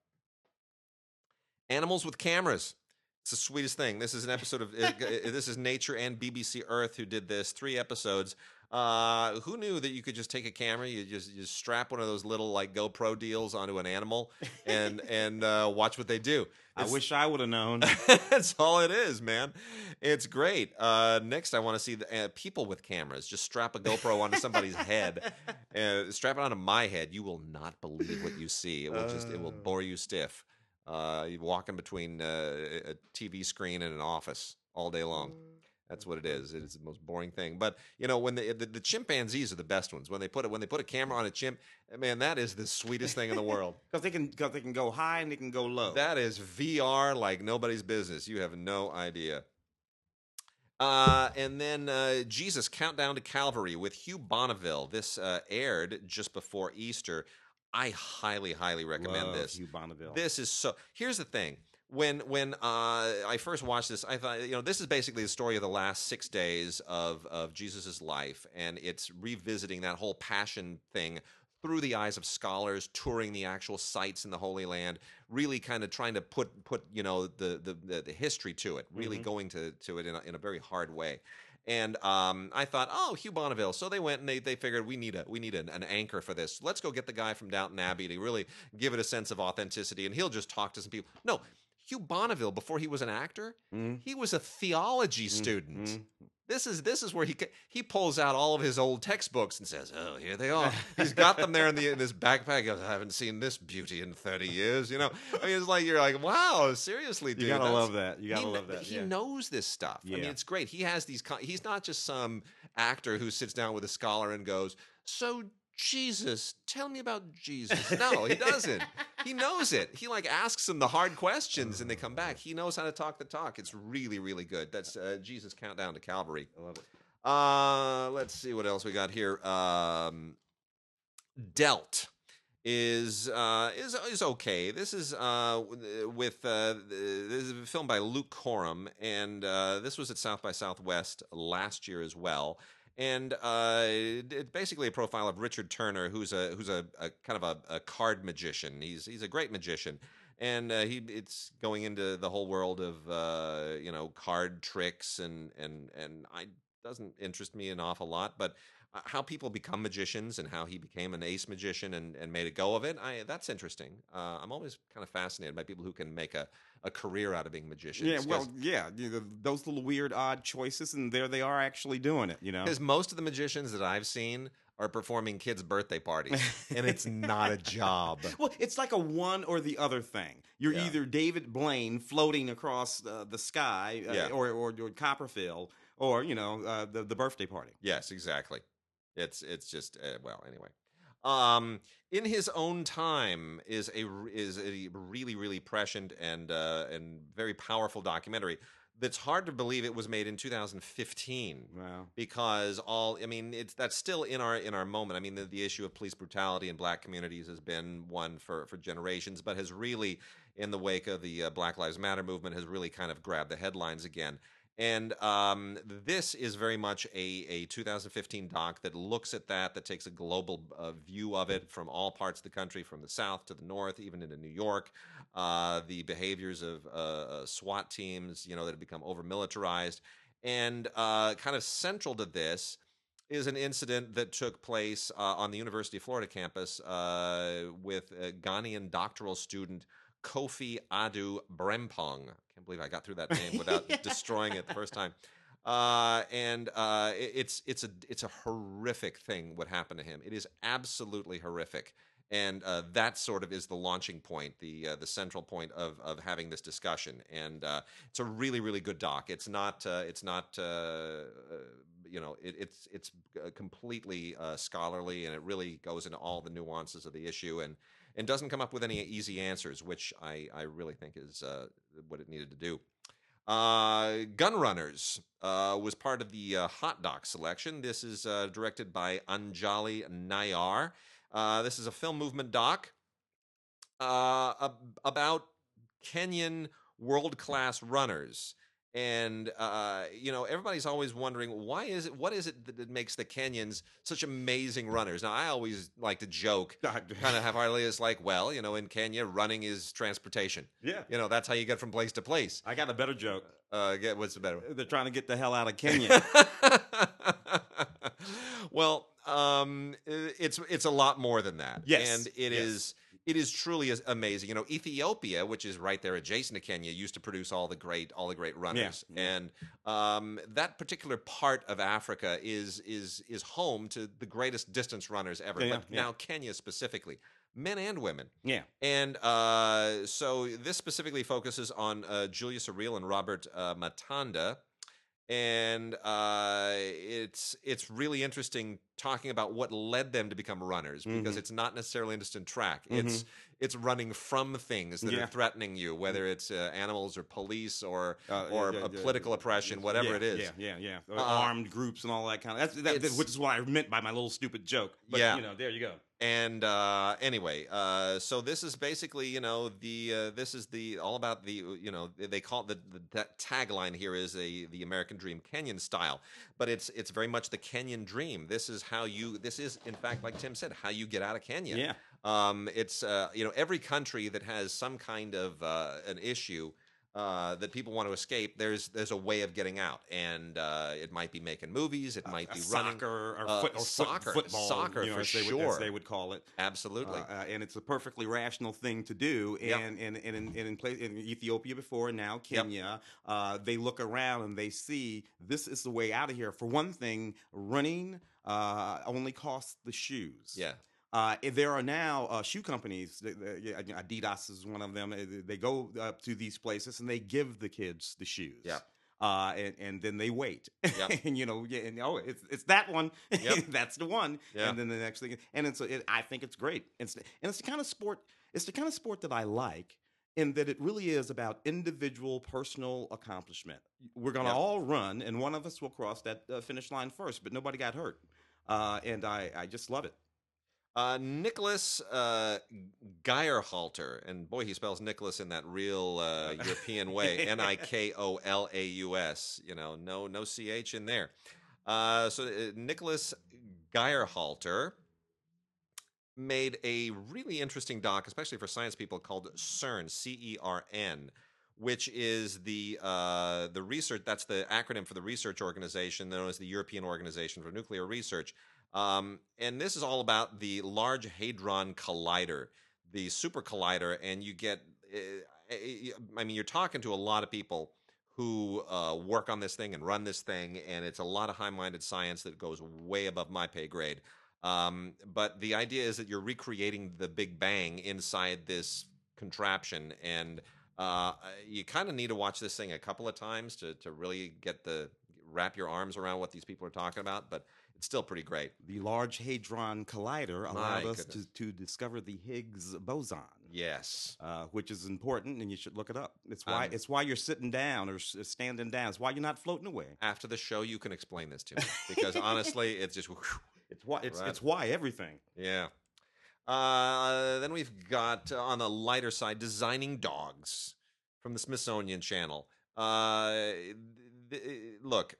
Animals with cameras. It's the sweetest thing. This is an episode of uh, this is Nature and BBC Earth who did this. Three episodes. Uh, who knew that you could just take a camera, you just you just strap one of those little like GoPro deals onto an animal, and and uh, watch what they do. I wish I would have known. That's all it is, man. It's great. Uh, next, I want to see the, uh, people with cameras. Just strap a GoPro onto somebody's head, and strap it onto my head. You will not believe what you see. It will just it will Uh. bore you stiff. Uh, walking between uh, a TV screen and an office all day long. That's what it is. It is the most boring thing. But you know, when the, the the chimpanzees are the best ones. When they put it when they put a camera on a chimp, man, that is the sweetest thing in the world. Because they can, because they can go high and they can go low. That is VR like nobody's business. You have no idea. Uh, and then uh, Jesus Countdown to Calvary with Hugh Bonneville. This uh, aired just before Easter. I highly, highly recommend Love this. Hugh Bonneville. This is so. Here's the thing. When when uh, I first watched this, I thought you know this is basically the story of the last six days of of Jesus's life, and it's revisiting that whole passion thing through the eyes of scholars touring the actual sites in the Holy Land, really kind of trying to put put you know the the the, history to it, really Mhm. going to to it in a, in a very hard way. And um, I thought, oh, Hugh Bonneville. So they went and they, they figured we need a we need an, an anchor for this. Let's go get the guy from Downton Abbey to really give it a sense of authenticity, and he'll just talk to some people. No, Hugh Bonneville, before he was an actor, Mhm. he was a theology Mm, student. mm. This is this is where he he pulls out all of his old textbooks and says, "Oh, here they are." He's got them there in the in his backpack. He goes, I haven't seen this beauty in thirty years. You know, I mean, it's like you're like, "Wow, seriously, dude." You gotta love that. You gotta he, love that. He yeah. knows this stuff. I mean, it's great. He has these. He's not just some actor who sits down with a scholar and goes, "So Jesus, tell me about Jesus." No, he doesn't. he knows it. He like asks them the hard questions, and they come back. He knows how to talk the talk. It's really, really good. That's uh, Jesus Countdown to Calvary. I love it. Uh, let's see what else we got here. Um, Dealt is uh, is is okay. This is uh, with uh, this is a film by Luke Korem, and uh, this was at South by Southwest last year as well. And uh, it's basically a profile of Richard Turner, who's a who's a, a kind of a, a card magician. He's he's a great magician, and uh, he it's going into the whole world of uh, you know card tricks and and and I doesn't interest me an awful lot, but uh, how people become magicians and how he became an ace magician and, and made a go of it, I that's interesting. Uh, I'm always kind of fascinated by people who can make a, a career out of being magicians. Yeah, well, yeah, you know, those little weird, odd choices, and there they are actually doing it. You know, because most of the magicians that I've seen are performing kids' birthday parties, and it's not a job. Well, it's like a one or the other thing. You're Yeah. either David Blaine floating across uh, the sky, uh, Yeah. or, or or Copperfield, or you know uh, the the birthday party. Yes, exactly. It's it's just uh, well anyway. Um, in his own time is a is a really really prescient and uh, and very powerful documentary. That's hard to believe it was made in 2015 Wow. because all I mean it's that's still in our in our moment. I mean the, the issue of police brutality in black communities has been one for for generations, but has really in the wake of the uh, Black Lives Matter movement has really kind of grabbed the headlines again. And um, this is very much a, a 2015 doc that looks at that, that takes a global uh, view of it from all parts of the country, from the south to the north, even into New York. Uh, the behaviors of uh, uh, SWAT teams, you know, that have become over militarized. And uh, kind of central to this is an incident that took place uh, on the University of Florida campus with a Ghanaian doctoral student Kofi Adu Brempong. I can't believe I got through that name without destroying it the first time. Uh, and uh, it- it's it's a it's a horrific thing what happened to him. It is absolutely horrific, and uh, that sort of is the launching point, the uh, the central point of of having this discussion. And uh, it's a really really good doc. It's not uh, it's not you know it, it's it's completely uh, scholarly, and it really goes into all the nuances of the issue and and doesn't come up with any easy answers, which I, I really think is uh, what it needed to do. Uh, Gunrunners uh, was part of the uh, Hot Doc selection. This is uh, directed by Anjali Nayar. Uh, this is a film movement doc uh, ab- about Kenyan world class runners. And uh, you know, everybody's always wondering why is it? What is it that, makes the Kenyans such amazing runners? Now, I always like to joke kind of half-heartedly is like, well, you know, in Kenya, running is transportation. yeah. You know, that's how you get from place to place. I got a better joke. Uh, get what's the better? one? They're trying to get the hell out of Kenya. well, um, it's it's a lot more than that. Yes, and it yes. is it is truly amazing. You know, Ethiopia, which is right there adjacent to Kenya, used to produce all the great all the great runners, yeah. and um, that particular part of Africa is is is home to the greatest distance runners ever. Yeah, but yeah. now Kenya specifically, men and women. yeah. And uh, so this specifically focuses on uh, Julius Arile and Robert uh, Matanda, and uh, it's it's really interesting talking about what led them to become runners because Mhm. it's not necessarily just in track. It's it's running from things that Yeah. are threatening you, whether it's uh, animals or police or Uh, or yeah, yeah, political oppression, whatever it is. Yeah, yeah, yeah. Uh, armed groups and all that kind of. That's that, which is what I meant by my little stupid joke. But, Yeah. you know, there you go. And uh, anyway, uh, so this is basically, you know, the uh, this is the all about the, you know, they call it the, the that tagline here is a the American Dream Kenyan style, but it's it's very much the Kenyan dream. This is how you. This is in fact, like Tim said, how you get out of Kenya. Yeah. Um, it's uh, you know every country that has some kind of uh, an issue uh, that people want to escape. There's there's a way of getting out, and uh, it might be making movies. It might Uh, be running. soccer or, uh, foot, or foot- soccer, football, soccer you know, for as they, would, sure. as they would call it. Absolutely. Uh, and it's a perfectly rational thing to do. Yep. And, and, and, in, and in, place, in Ethiopia before, and now Yep. Kenya, uh, they look around and they see this is the way out of here. For one thing, running uh, only costs the shoes. yeah. Uh, there are now uh, shoe companies. th- th- yeah, Adidas is one of them. uh, They go up to these places and they give the kids the shoes. Yeah. Uh, and, and then they wait. Yep. and you know, yeah, and, oh, it's it's that one. Yep. That's the one. Yeah. And then the next thing, and it's it, I think it's great. It's and it's the kind of sport. It's the kind of sport that I like. In that it really is about individual personal accomplishment. We're going to Yep. all run, and one of us will cross that uh, finish line first, but nobody got hurt. Uh, and I, I just love it. Uh, Nicholas uh, Geyrhalter, and boy, he spells Nicholas in that real uh, European way. N I K O L A U S. You know, no no C H in there. Uh, so uh, Nicholas Geyrhalter made a really interesting doc, especially for science people, called CERN, C E R N, which is the uh, the research. That's the acronym for the research organization known as the European Organization for Nuclear Research. Um, and this is all about the Large Hadron Collider, the super collider, and you get. Uh, I mean, you're talking to a lot of people who uh, work on this thing and run this thing, and it's a lot of high-minded science that goes way above my pay grade. Um, but the idea is that you're recreating the Big Bang inside this contraption, and uh, you kind of need to watch this thing a couple of times to to really get the wrap your arms around what these people are talking about. But it's still pretty great. The Large Hadron Collider My allowed us to, goodness. to discover the Higgs boson. Yes. Uh, which is important, and you should look it up. It's why Um, it's why you're sitting down or s- standing down. It's why you're not floating away. After the show, you can explain this to me because honestly, it's just It's why it's Right. it's why everything. yeah. Uh, then we've got uh, on the lighter side, designing dogs from the Smithsonian Channel. Uh, th- th- look,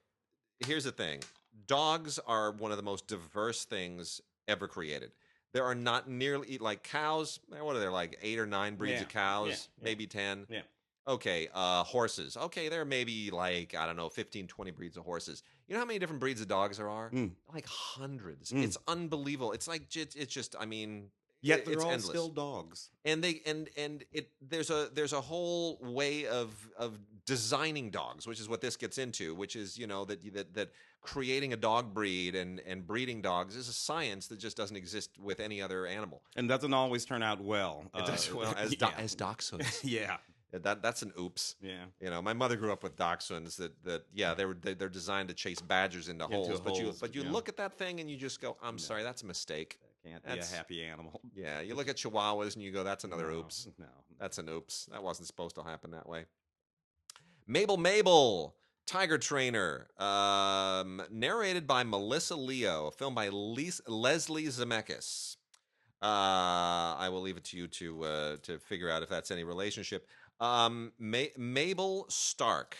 here's the thing: dogs are one of the most diverse things ever created. There are not nearly like cows. eh, What are there like eight or nine breeds Yeah, of cows? yeah, yeah. Maybe ten. Yeah. Okay, uh, horses. Okay, there are maybe like, I don't know, 15, 20 breeds of horses. You know how many different breeds of dogs there are? Mm. Like hundreds. Mm. It's unbelievable. It's like, it's just, I mean, Yet they're all endless. still dogs. and they and and it there's a there's a whole way of of designing dogs which is what this gets into which is you know that that that creating a dog breed and and breeding dogs is a science that just doesn't exist with any other animal And doesn't always turn out well. it does Uh, well as yeah. do, as dachshunds yeah, that that's an oops yeah. you know my mother grew up with dachshunds that that yeah they were they, they're designed to chase badgers into, Into holes but you but you yeah. look at that thing and you just go i'm No. sorry that's a mistake Can't be That's- a happy animal. yeah you look at chihuahuas and you go that's another No, oops No. That's an oops. That wasn't supposed to happen that way. Mabel Mabel, Tiger Trainer, um, narrated by Melissa Leo, filmed by Les- Leslie Zemeckis. Uh, I will leave it to you to uh, to figure out if that's any relationship. Um, Ma- Mabel Stark,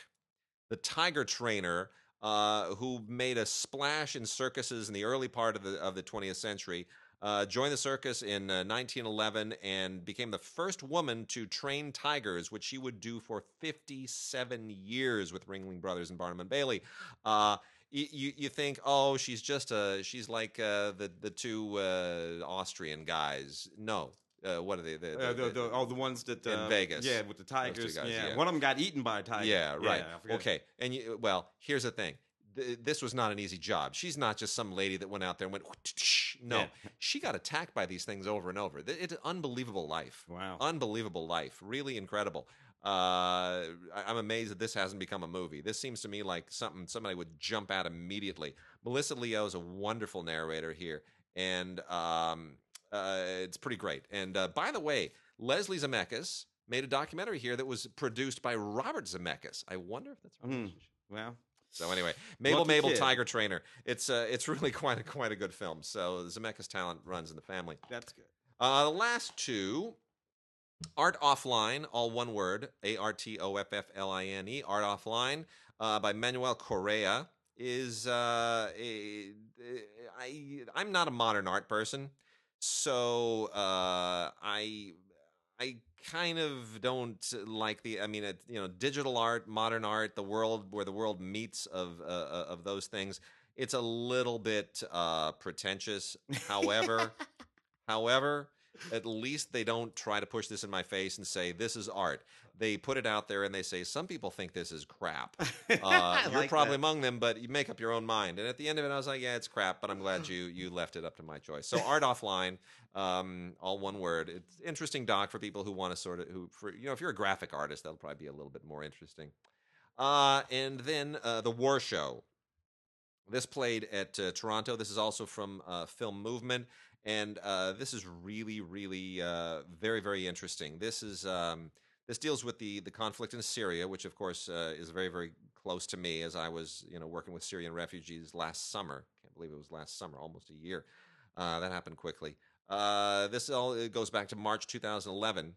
the Tiger Trainer, uh, who made a splash in circuses in the early part of the of the 20th century, uh, joined the circus in uh, 1911 and became the first woman to train tigers, which she would do for 57 years with Ringling Brothers and Barnum and Bailey. Uh, you, you, think, oh, she's just a, she's like uh, the the two uh, Austrian guys. No, uh, what are they? The, Uh, the- the, the- the, oh, the ones that in uh, Vegas. Yeah, with the tigers. guys, yeah. yeah. one of them got eaten by a tiger. yeah, right. Forget. okay, and you, well, here's the thing: th- this was not an easy job. She's not just some lady that went out there and went. No, Yeah. she got attacked by these things over and over. It's an unbelievable life. Wow. Unbelievable life. Really incredible. Uh, I'm amazed that this hasn't become a movie. This seems to me like something somebody would jump at immediately. Melissa Leo is a wonderful narrator here, and um, uh, it's pretty great. And uh, by the way, Leslie Zemeckis made a documentary here that was produced by Robert Zemeckis. I wonder if that's right. Mm. Well, So anyway, Mabel Lucky Mabel kid. Tiger Trainer. It's uh, it's really quite a quite a good film. So Zemeckis talent runs in the family. that's good. Uh, the last two, Art Offline, all one word, A R T O F F L I N E, Art Offline, uh, by Manuel Correa, is uh, a, I I'm not a modern art person, so uh, I I kind of don't like the. I mean, it, you know, digital art, modern art, the world where the world meets of uh, uh, of those things. It's a little bit uh, pretentious. However, however, at least they don't try to push this in my face and say this is art. They put it out there and they say some people think this is crap. Uh, you're like probably that. among them, but you make up your own mind. And at the end of it, I was like, yeah, it's crap, but I'm glad you you left it up to my choice. So art offline, um, all one word. It's interesting doc for people who want to sort of who for you know if you're a graphic artist, that'll probably be a little bit more interesting. Uh, and then uh, the War Show. This played at uh, Toronto. This is also from uh, Film Movement, and uh, this is really, really uh, very, very interesting. This is um, this deals with the the conflict in Syria, which of course uh, is very, very close to me, as I was you know working with Syrian refugees last summer. Can't believe it was last summer, almost a year. Uh, that happened quickly. Uh, this all goes back to March 2011.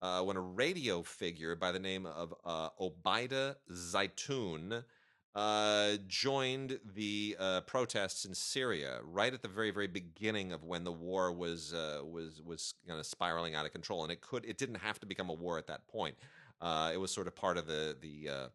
Uh, when a radio figure by the name of uh, Obaidah Zytoon uh, joined the uh, protests in Syria right at the very, very beginning of when the war was uh, was was kind of spiraling out of control, and it could it didn't have to become a war at that point. Uh, it was sort of part of the the uh,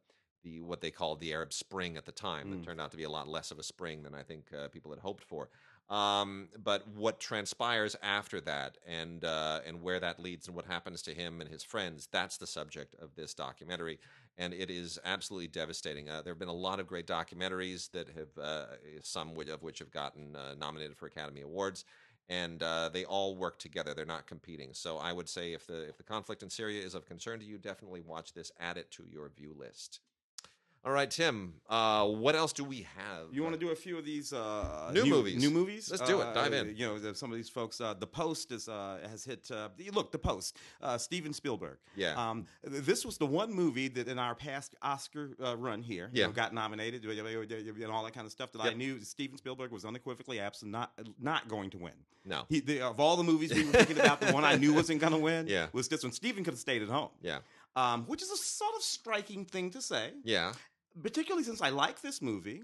the what they called the Arab Spring at the time. That Mm. turned out to be a lot less of a spring than I think uh, people had hoped for. Um, but what transpires after that, and uh, and where that leads, and what happens to him and his friends—that's the subject of this documentary and it is absolutely devastating. Uh, there have been a lot of great documentaries that have, uh, some of which have gotten uh, nominated for Academy Awards, and uh, they all work together. They're not competing. So I would say if the if the conflict in Syria is of concern to you, definitely watch this. Add it to your view list. All right, Tim. Uh, what else do we have? You want to do a few of these uh, New movies. New movies. Let's do it. Uh, Dive in. You know, some of these folks. Uh, the Post is uh, has hit. Uh, look, The Post. Uh, Steven Spielberg. Yeah. Um, this was the one movie that in our past Oscar uh, run here, you know, got nominated and all that kind of stuff. That I knew Steven Spielberg was unequivocally absent, not not going to win. No. He, the, of all the movies we were thinking about, the one I knew wasn't going to win Yeah. was this one. Steven could have stayed at home, Yeah. um, which is a sort of striking thing to say Yeah. Particularly since I like this movie.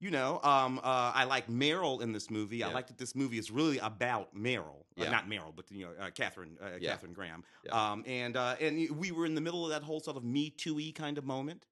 You know, um, uh, I like Meryl in this movie. I like that this movie is really about Meryl, Uh, not Meryl, but you know, uh, Catherine, uh, Yeah. Katharine Graham. Yeah. Um, and uh, and we were in the middle of that whole sort of Me Too y kind of moment.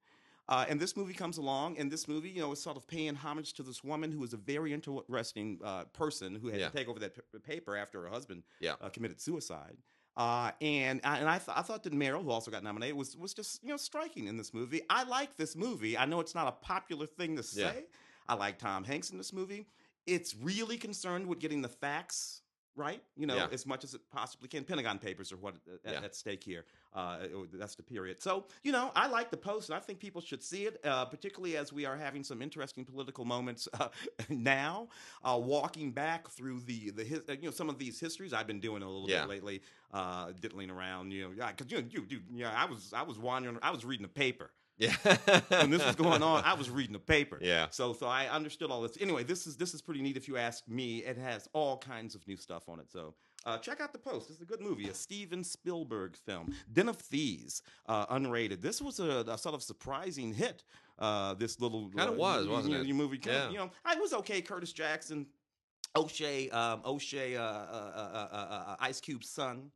Uh, and this movie comes along, and this movie, you know, is sort of paying homage to this woman who was a very interesting uh, person who had Yeah. to take over that p- paper after her husband Yeah. uh, committed suicide. Uh, and and I, th- I thought that Meryl, who also got nominated, was was just you know striking in this movie. I like this movie. I know it's not a popular thing to say. Yeah. I like Tom Hanks in this movie. It's really concerned with getting the facts right, you know, Yeah. as much as it possibly can. Pentagon Papers are what uh, at, Yeah. at stake here. Uh, that's the period. So you know, I like the post, and I think people should see it, uh, particularly as we are having some interesting political moments uh, now. Uh, walking back through the the his, uh, you know some of these histories, I've been doing a little Yeah. bit lately, uh, diddling around. You know, yeah, because you know, you, you, yeah, I was I was wandering, I was reading the paper Yeah. when this was going on. I was reading the paper. Yeah. So so I understood all this. Anyway, this is this is pretty neat if you ask me. It has all kinds of new stuff on it. So uh, check out the post. It's a good movie, a Steven Spielberg film. Den of Thieves, uh, unrated. This was a, a sort of surprising hit. Uh, this little uh, was, you- wasn't you- it? you movie, kinda, Yeah. you know, I was okay. Curtis Jackson, O'Shea, um, O'Shea, uh, uh, uh, uh, uh, Ice Cube's son.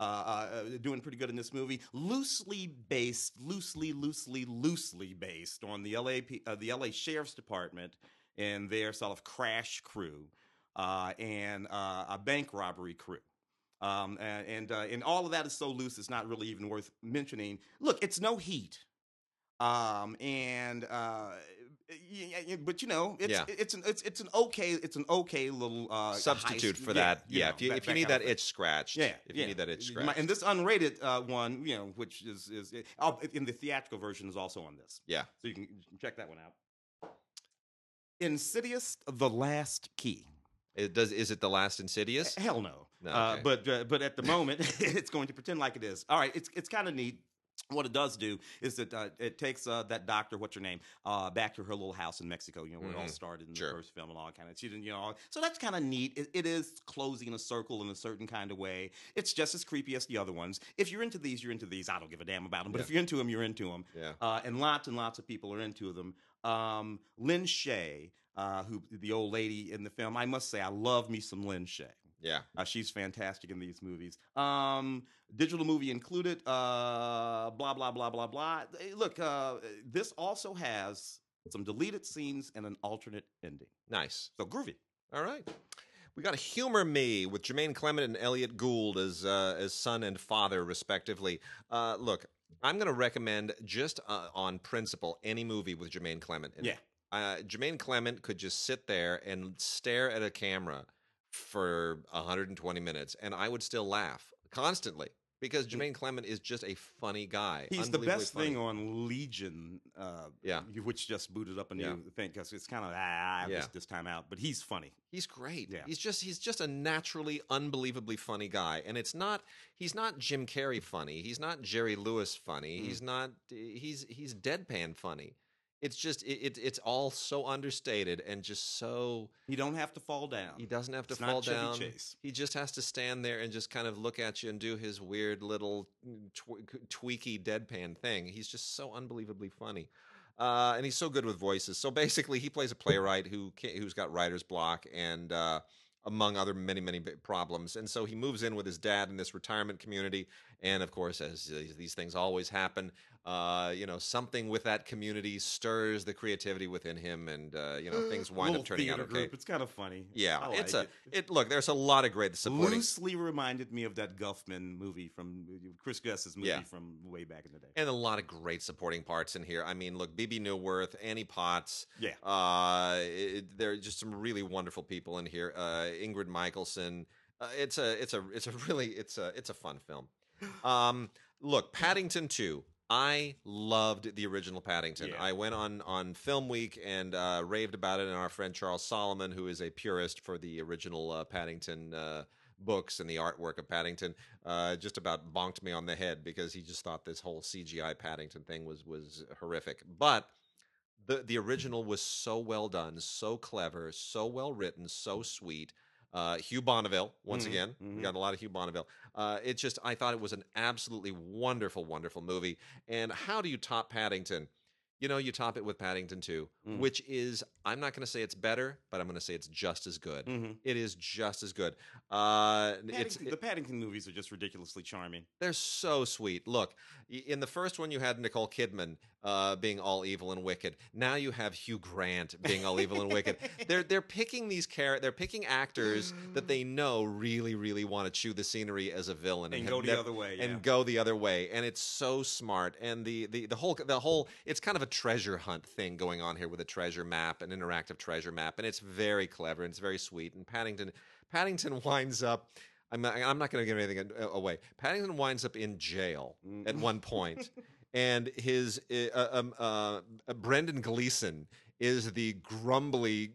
Uh, uh, doing pretty good in this movie. Loosely based, loosely, loosely, loosely based on the LA, uh, the LA Sheriff's Department and their sort of crash crew uh, and a bank robbery crew. Um, and and, all of that is so loose, it's not really even worth mentioning. Look, it's no heat. Um, and but you know, it's Yeah. it's an it's it's an okay it's an okay little uh, Substitute heist. for Yeah, that. Yeah, know, if you that- if you need that itch scratched. Yeah, If yeah. you need that itch My- scratched. And this unrated uh, one, you know, which is is in the theatrical version is also on this, yeah. so you can, check that one out. Insidious: The Last Key. It does. Is it the last Insidious? Hell no. No, Uh, but uh, but at the moment, it's going to pretend like it is. All right, it's it's kind of neat. What it does do is that uh, it takes uh, that doctor, what's her name, uh, back to her little house in Mexico. You know where it all Mhm. started in Sure. the first film and all kind of. She didn't, you know. So that's kind of neat. It, it is closing a circle in a certain kind of way. It's just as creepy as the other ones. If you're into these, you're into these. I don't give a damn about them. But Yeah. if you're into them, you're into them. Yeah. Uh, and lots and lots of people are into them. Um, Lin Shaye, uh, who the old lady in the film, I must say, I love me some Lin Shaye. Yeah. Uh, she's fantastic in these movies. Um, digital movie included. Uh, blah blah blah blah blah. Look, uh, this also has some deleted scenes and an alternate ending. Nice. So groovy. All right. We got Humor Me with Jemaine Clement and Elliot Gould as uh, as son and father, respectively. Uh, look, I'm going to recommend just uh, on principle any movie with Jemaine Clement. in it. Yeah. Uh, Jemaine Clement could just sit there and stare at a camera for 120 minutes, and I would still laugh constantly because Jemaine Clement is just a funny guy. He's the best funny. thing on Legion. Uh, Yeah. which just booted up a new Yeah. thing because it's kind of ah Yeah. this, this time out. But he's funny. He's great. Yeah. He's just he's just a naturally unbelievably funny guy. And it's not he's not Jim Carrey funny. He's not Jerry Lewis funny. Mm. He's not he's he's deadpan funny. It's just it, it it's all so understated and just so He don't have to fall down. he doesn't have to It's fall down. Chase. He just has to stand there and just kind of look at you and do his weird little mm, tw- tweaky deadpan thing. He's just so unbelievably funny. Uh, and he's so good with voices. So basically, he plays a playwright who who's got writer's block and uh, among other many many problems. And so he moves in with his dad in this retirement community. And of course, as these things always happen, uh, you know, something with that community stirs the creativity within him, and uh, you know, things wind up turning out okay. Group. It's kind of funny. Yeah, I it's like a it. it. Look, there's a lot of great supporting. loosely reminded me of that Guffman movie from Chris Guest's movie Yeah. from way back in the day. and a lot of great supporting parts in here. I mean, look, Bebe Neuwirth, Annie Potts, yeah, uh, it, there are just some really wonderful people in here. Uh, Ingrid Michaelson. Uh, it's a, it's a, it's a really, it's a, it's a fun film. Um, look, Paddington Two. I loved the original Paddington. Yeah. I went on on Film Week and uh, raved about it, and our friend Charles Solomon, who is a purist for the original uh, Paddington uh, books and the artwork of Paddington, uh, just about bonked me on the head because he just thought this whole CGI Paddington thing was was horrific. But the the original was so well done, so clever, so well written, so sweet. Uh, Hugh Bonneville, once Mhm, again, we mhm. got a lot of Hugh Bonneville. Uh, it just, I thought it was an absolutely wonderful, wonderful movie. And how do you top Paddington? You know, you top it with Paddington 2, Mm. which is, I'm not going to say it's better, but I'm going to say it's just as good. hmm It is just as good. Uh, it's the Paddington movies are just ridiculously charming. they're so sweet. Look, in the first one, you had Nicole Kidman uh, being all evil and wicked. Now you have Hugh Grant being all evil and wicked. They're they're picking these char- They're picking actors that they know really, really want to chew the scenery as a villain and have go the other way. and go the other way. And it's so smart. And the, the the whole the whole it's kind of a treasure hunt thing going on here with a treasure map, an interactive treasure map, and it's very clever and it's very sweet. And Paddington Paddington winds up. I'm not, I'm not going to give anything away. Paddington winds up in jail Mm. at one point, and his uh, um, uh, Brendan Gleeson is the grumbly,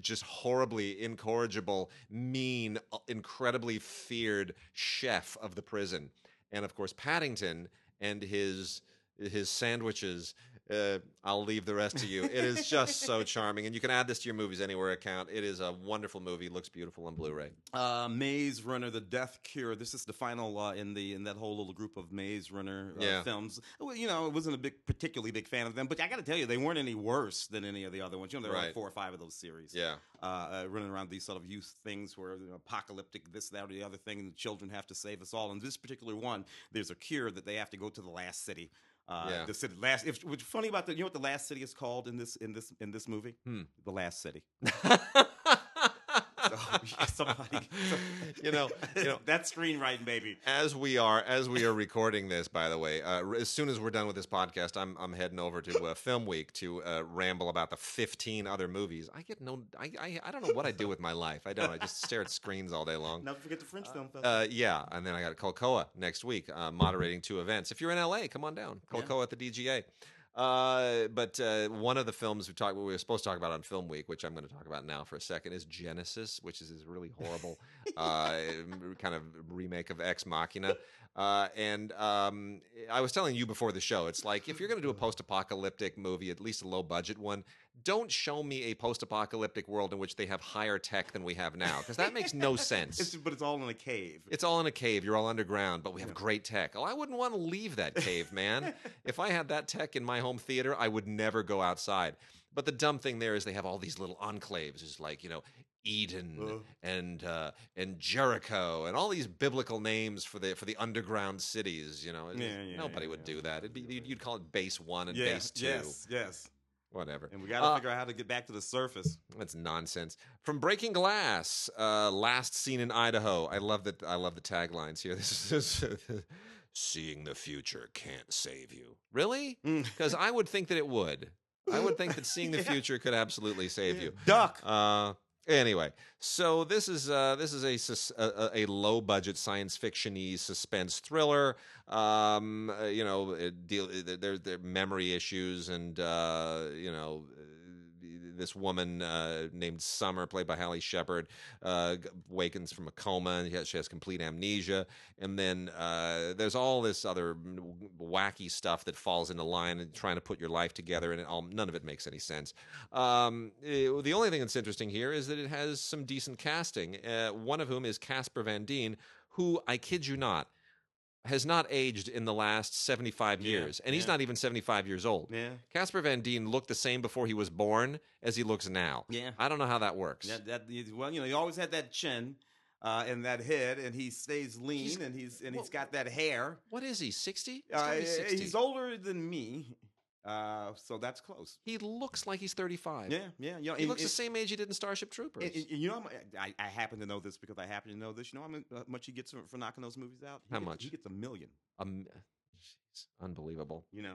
just horribly incorrigible, mean, uh, incredibly feared chef of the prison, and of course Paddington and his his sandwiches. Uh, I'll leave the rest to you. It is just so charming, and you can add this to your movies anywhere account. It is a wonderful movie. Looks beautiful on Blu-ray. Uh, Maze Runner: The Death Cure. This is the final uh, in the in that whole little group of Maze Runner uh, Yeah. films. Well, you know, I wasn't a big, particularly big fan of them, but I got to tell you, they weren't any worse than any of the other ones. You know, there were like four or five of those series. Yeah, uh, uh, running around these sort of youth things where you know, apocalyptic this, that, or the other thing, and the children have to save us all. In this particular one, there's a cure that they have to go to the last city. Uh, Yeah. The city, last. If, what's funny about the, you know what the last city is called in this in this in this movie? Hmm. The last city. So yeah, somebody, You know- you know- that's screenwriting, baby. as we are as we are recording this by the way uh, as soon as we're done with this podcast i'm, I'm heading over to uh, film week to uh, ramble about the 15 other movies i get no I, I i don't know what i do with my life i don't i just stare at screens all day long Never forget the French film festival. uh, yeah, and then I got Colcoa next week, uh, moderating two events. If you're in LA, come on down. Yeah. Colcoa at the DGA. Uh, but uh, one of the films we talked, we were supposed to talk about on Film Week, which I'm going to talk about now for a second, is Genesis, which is this really horrible uh, kind of remake of Ex Machina. Uh, and um, I was telling you before the show, it's like if you're going to do a post-apocalyptic movie, at least a low-budget one, don't show me a post-apocalyptic world in which they have higher tech than we have now, because that makes no sense. It's, but it's all in a cave. It's all in a cave. You're all underground, but we have Yeah. great tech. Oh, I wouldn't want to leave that cave, man. if I had that tech in my home theater, I would never go outside. But the dumb thing there is they have all these little enclaves. It's like you know Eden Uh. and uh, and Jericho and all these biblical names for the for the underground cities. You know, Yeah, yeah, nobody yeah, would do that. It'd be you'd, you'd call it base one and base two, yes, yes. Whatever. And we got to Uh, figure out how to get back to the surface. That's nonsense. From Breaking Glass, uh, last seen in Idaho. I love that. I love the taglines here. This is seeing the future can't save you. Really? Mm. Because I would think that it would. I would think that seeing the Yeah. future could absolutely save you. Duck. Uh, anyway, so this is uh, this is a a, a low budget science fictiony suspense thriller. Um, uh, you know, it deal there there memory issues and uh, you know. This woman uh, named Summer, played by Hallie Shepherd, uh, g- wakens from a coma she has, complete amnesia. And then uh, there's all this other wacky stuff that falls into line and trying to put your life together, and it all, none of it makes any sense. Um, eh, the only thing that's interesting here is that it has some decent casting. Uh, one of whom is Casper Van Dien, who I kid you not has not aged in the last 75 Yeah, years, and he's yeah. not even 75 years old. Yeah, Casper Van Dien looked the same before he was born as he looks now. yeah. I don't know how that works. That, that well, you know, he always had that chin uh, and that head, and he stays lean, He's- and he's and well, he's got that hair. What is he? 60? He's Uh, 60. he's older than me, uh, so that's close. he looks like he's 35. Yeah, yeah. You know, He and- looks the same age he did in Starship Troopers. and- and you know, I, I happen to know this because I happen to know this. You know how much he gets for, knocking those movies out? He How gets- much? He gets a million. um, jeez, unbelievable. You know.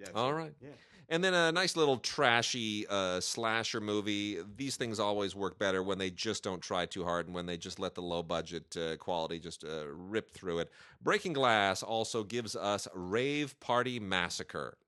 Yeah. All right. Yeah. And then a nice little trashy uh, slasher movie. These things always work better when they just don't try too hard and when they just let the low budget uh, quality just uh, rip through it. Breaking Glass also gives us Rave Party Massacre.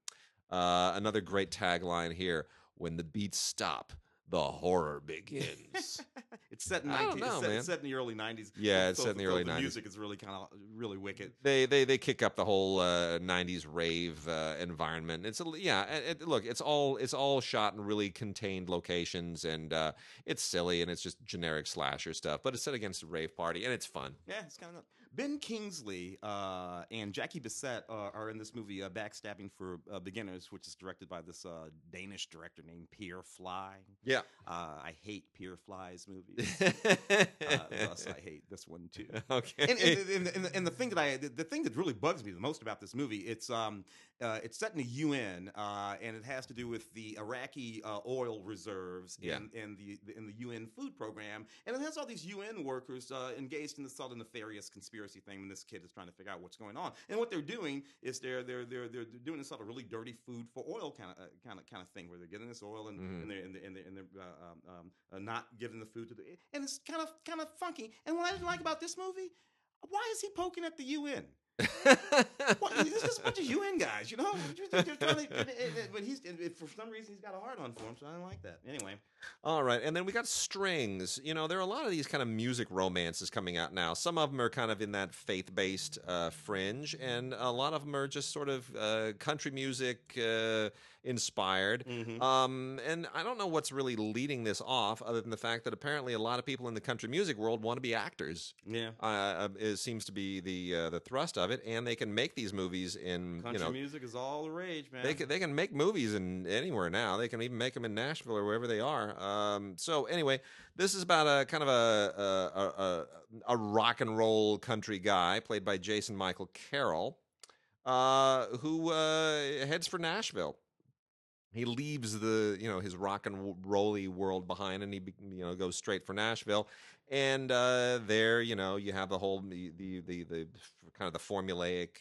Uh, another great tagline here when the beats stop, the horror begins. it's set in I 19, know, it's, set, it's set in the early '90s. Yeah, it's so- set in the so early 90s. music is really kind of really wicked. they they they kick up the whole uh, '90s rave uh, environment. It's a, yeah, it- look, it's all it's all shot in really contained locations, and uh, it's silly and it's just generic slasher stuff. But it's set against a rave party, and it's fun. Yeah, it's kind of Ben Kingsley uh, and Jackie Bisset uh, are in this movie, uh, Backstabbing for uh, Beginners, which is directed by this uh, Danish director named Per Fly. Yeah. Uh, I hate Per Fly's movies. uh, thus, I hate this one too. okay. and, and, and, and, the- thing that I the, thing that really bugs me the most about this movie it's um uh, it's set in the UN uh, and it has to do with the Iraqi uh, oil reserves Yeah. in, in the in the UN food program and it has all these UN workers uh, engaged in this sort of nefarious conspiracy thing when this kid is trying to figure out what's going on and what they're doing is they're they're they're they're doing this sort of really dirty food for oil kind of uh, kind of kind of thing where they're getting this oil and, Mhm. and they're and they're, and they're, and they're uh, um, um, uh, not giving the food to the and it's kind of kind of funky and what I didn't like about this movie why is he poking at the UN? What, this is a bunch of UN guys, you know. To- But he's for some reason he's got a hard on for him, so I don't like that. Anyway, All right, and then we got strings. You know, there are a lot of these kind of music romances coming out now. Some of them are kind of in that faith-based uh, fringe, and a lot of them are just sort of uh, country music uh, inspired. Mhm. Um, and I don't know what's really leading this off, other than the fact that apparently a lot of people in the country music world want to be actors. yeah, Uh, it seems to be the uh, the thrust of it, and they can make these movies in country you know music is all the rage, man. they can, they can make movies in anywhere now. They can even make them in Nashville or wherever they are. Um, so anyway, this is about a kind of a a, a a rock and roll country guy played by Jason Michael Carroll, uh, who uh, heads for Nashville. he leaves the you know his rock and rolly world behind and he you know goes straight for Nashville and uh, there you know you have the whole the the the, the kind of the formulaic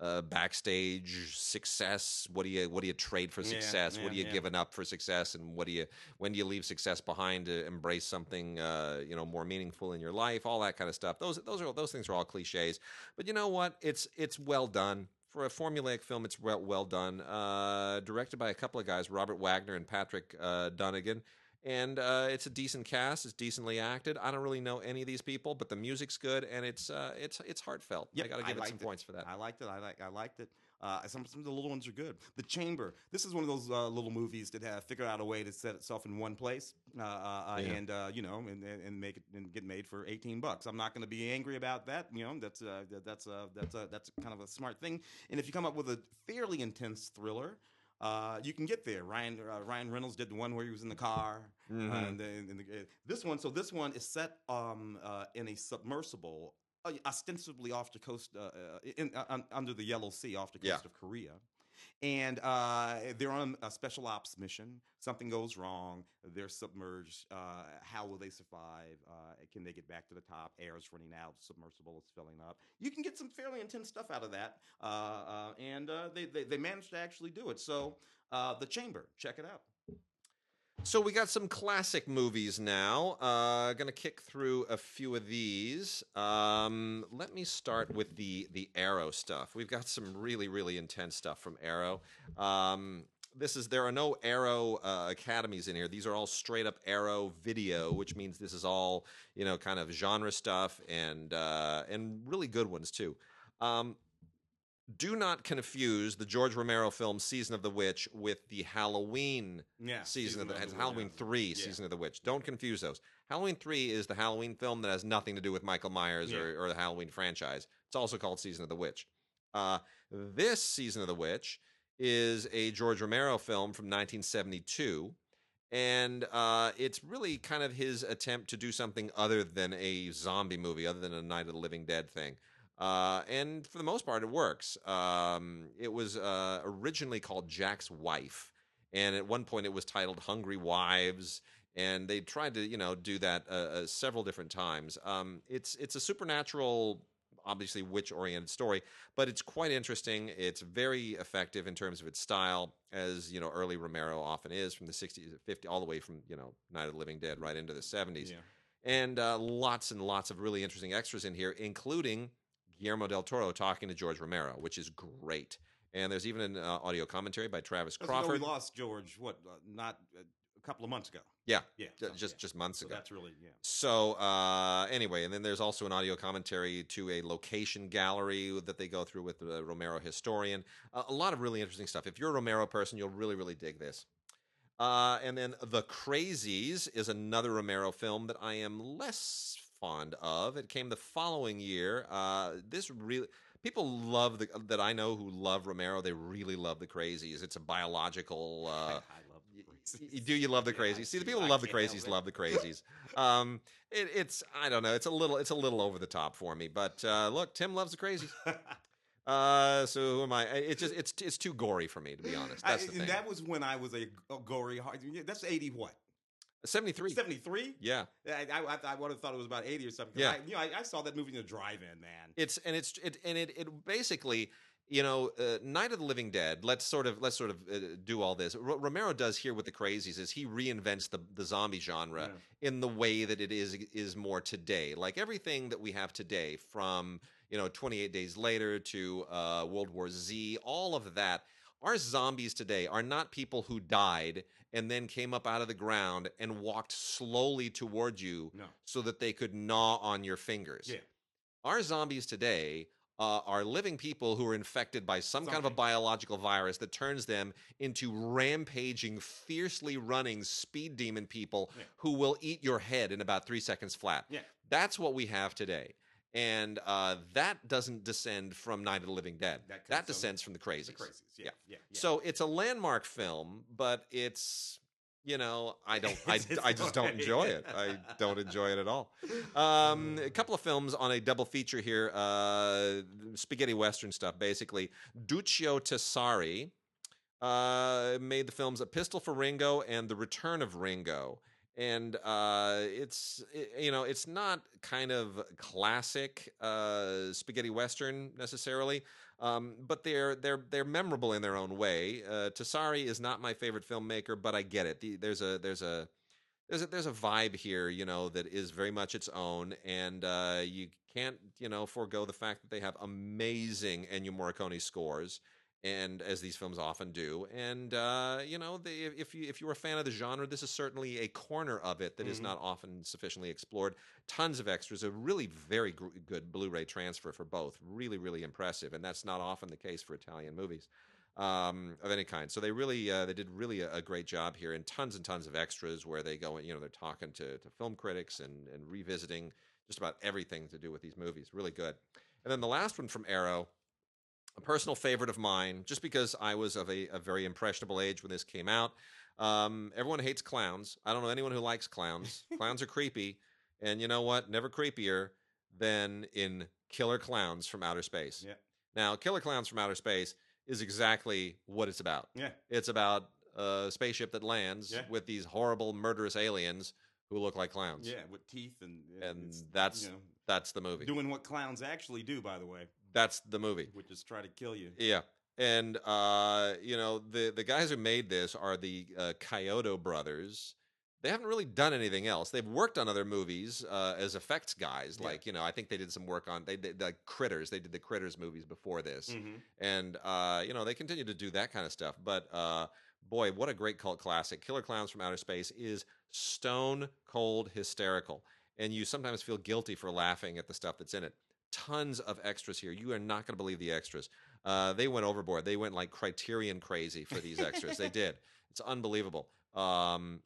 uh, backstage success? What do you what do you trade for Yeah, success? What yeah, do you yeah. giving up for success? And what do you when do you leave success behind to embrace something uh, you know more meaningful in your life? All that kind of stuff. Those those are those things are all cliches. But you know what? It's it's well done. For a formulaic film, it's well, well done. Uh, directed by a couple of guys, Robert Wagner and Patrick uh, Dunnigan. And uh, it's a decent cast. It's decently acted. I don't really know any of these people, but the music's good and it's uh, it's it's heartfelt. Yep, I got to I give it some it. points for that. I liked it. I like. I liked it. Uh, some some of the little ones are good. The Chamber. This is one of those uh, little movies that have figured out a way to set itself in one place, uh, uh, Yeah. and uh, you know, and, and make it and get made for eighteen bucks. I'm not going to be angry about that. You know, that's uh, that's uh, that's uh, that's kind of a smart thing. And if you come up with a fairly intense thriller. Uh, you can get there. Ryan uh, Ryan Reynolds did the one where he was in the car, uh, and then and the, uh, this one. So this one is set um, uh, in a submersible, uh, ostensibly off the coast, in, uh, under the Yellow Sea, off the coast Yeah. of Korea. And uh, they're on a special ops mission. Something goes wrong. They're submerged. Uh, how will they survive? Uh, can they get back to the top? Air's running out. Submersible is filling up. You can get some fairly intense stuff out of that. Uh, uh, and uh, they, they, they managed to actually do it. So, The Chamber, check it out. So we got some classic movies now. Uh, gonna kick through a few of these. Um, let me start with the the Arrow stuff. We've got some really really intense stuff from Arrow. Um, this is there are no Arrow uh, academies in here. These are all straight up Arrow video, which means this is all you know kind of genre stuff and uh, and really good ones too. Um, do not confuse the George Romero film Season of the Witch with the Halloween Yeah. season, of the, Witch, Halloween yeah. three Yeah. season of the witch. Don't confuse those. Halloween three is the Halloween film that has nothing to do with Michael Myers or, or the Halloween franchise. It's also called Season of the Witch. Uh, this season of the witch is a George Romero film from 1972. And uh, it's really kind of his attempt to do something other than a zombie movie, other than a Night of the Living Dead thing. Uh, and for the most part, it works. Um, it was uh, originally called Jack's Wife, and at one point it was titled Hungry Wives, and they tried to you know do that uh, uh, several different times. Um, it's it's a supernatural, obviously witch oriented story, but it's quite interesting. It's very effective in terms of its style, as you know, early Romero often is from the 60s, 50, all the way from you know Night of the Living Dead right into the 70s Yeah. and uh, lots and lots of really interesting extras in here, including Guillermo del Toro talking to George Romero, which is great. And there's even an uh, audio commentary by Travis Crawford. we lost George, what, uh, not uh, a couple of months ago. Yeah, Yeah. so- just yeah. just months So ago. that's really, yeah. So uh, anyway, and then there's also an audio commentary to a location gallery that they go through with the Romero historian. Uh, a lot of really interesting stuff. If you're a Romero person, you'll really really dig this. Uh, and then The Crazies is another Romero film that I am less fond of. It came the following year. Uh, this really people love the that I know who love Romero. They really love The Crazies. It's a biological. Uh, I love the crazies. do you love the Yeah, crazies? See, the people who love the crazies love the crazies. Um, it, it's I don't know. It's a little it's a little over the top for me. But uh, look, Tim loves the crazies. Uh, so who am I? It's just it's it's too gory for me to be honest. I- That's the and thing. that was when I was a, a gory hard. That's eighty what? Seventy three. Seventy three. Yeah, I, I, I would have thought it was about eighty or something. Yeah. I, you know, I, I saw that movie in the drive-in, man. it's and it's it and it it basically. You know, uh, Night of the Living Dead. Let's sort of let's sort of uh, do all this. R- Romero does here with the crazies is he reinvents the the zombie genre Yeah. in the way that it is is more today. Like everything that we have today, from you know 28 Days Later to uh, World War Z, all of that. Our zombies today are not people who died and then came up out of the ground and walked slowly toward you No. so that they could gnaw on your fingers. Yeah. Our zombies today uh, are living people who are infected by some kind of a biological virus that turns them into rampaging, fiercely running speed demon people Yeah. who will eat your head in about three seconds flat. Yeah. That's what we have today. And uh, that doesn't descend from Night of the Living Dead. That That, descends from the crazies. The crazies. Yeah. Yeah. Yeah. yeah. So it's a landmark film, but it's you know I don't I, I just don't enjoy it. I don't enjoy it at all. Um, a couple of films on a double feature here, uh, spaghetti western stuff basically. Duccio Tessari, uh, made the films A Pistol for Ringo and The Return of Ringo. And uh, it's it- you know it's not kind of classic uh, spaghetti western necessarily, um, but they're they're they're memorable in their own way. Uh, Tessari is not my favorite filmmaker, but I get it. The, there's a there's a there's a there's a vibe here, you know, that is very much its own, and uh, you can't you know forego the fact that they have amazing Ennio Morricone scores, and as these films often do, and uh, you know, they, if you if you're a fan of the genre, this is certainly a corner of it that is Mhm. not often sufficiently explored. Tons of extras, a really very gr- good Blu-ray transfer for both, really really impressive, and that's not often the case for Italian movies um, of any kind. So they really uh, they did really a, a great job here, and tons and tons of extras where they go and you know they're talking to, to film critics and and revisiting just about everything to do with these movies. Really good. And then the last one from Arrow, a personal favorite of mine, just because I was of a, a very impressionable age when this came out. Um, everyone hates clowns. I don't know anyone who likes clowns. clowns are creepy, and you know what? Never creepier than in Killer Klowns from Outer Space. Yeah. Now, Killer Klowns from Outer Space is exactly what it's about. Yeah. It's about a spaceship that lands Yeah. with these horrible, murderous aliens who look like clowns. Yeah, with teeth and And that's you know, that's the movie. doing what clowns actually do, by the way, That's the movie. which is try to kill you. Yeah. And uh, you know, the the guys who made this are the uh, Chiodo brothers. They haven't really done anything else. They've worked on other movies uh, as effects guys. Yeah. Like, you know, I think they did some work on they did like Critters. They did the Critters movies before this. hmm and uh, you know they continue to do that kind of stuff. But uh, boy, what a great cult classic! Killer Klowns from Outer Space is stone cold hysterical, and you sometimes feel guilty for laughing at the stuff that's in it. Tons of extras here. You are not going to believe the extras. Uh, they went overboard. They went like Criterion crazy for these extras. they did. It's unbelievable. Um,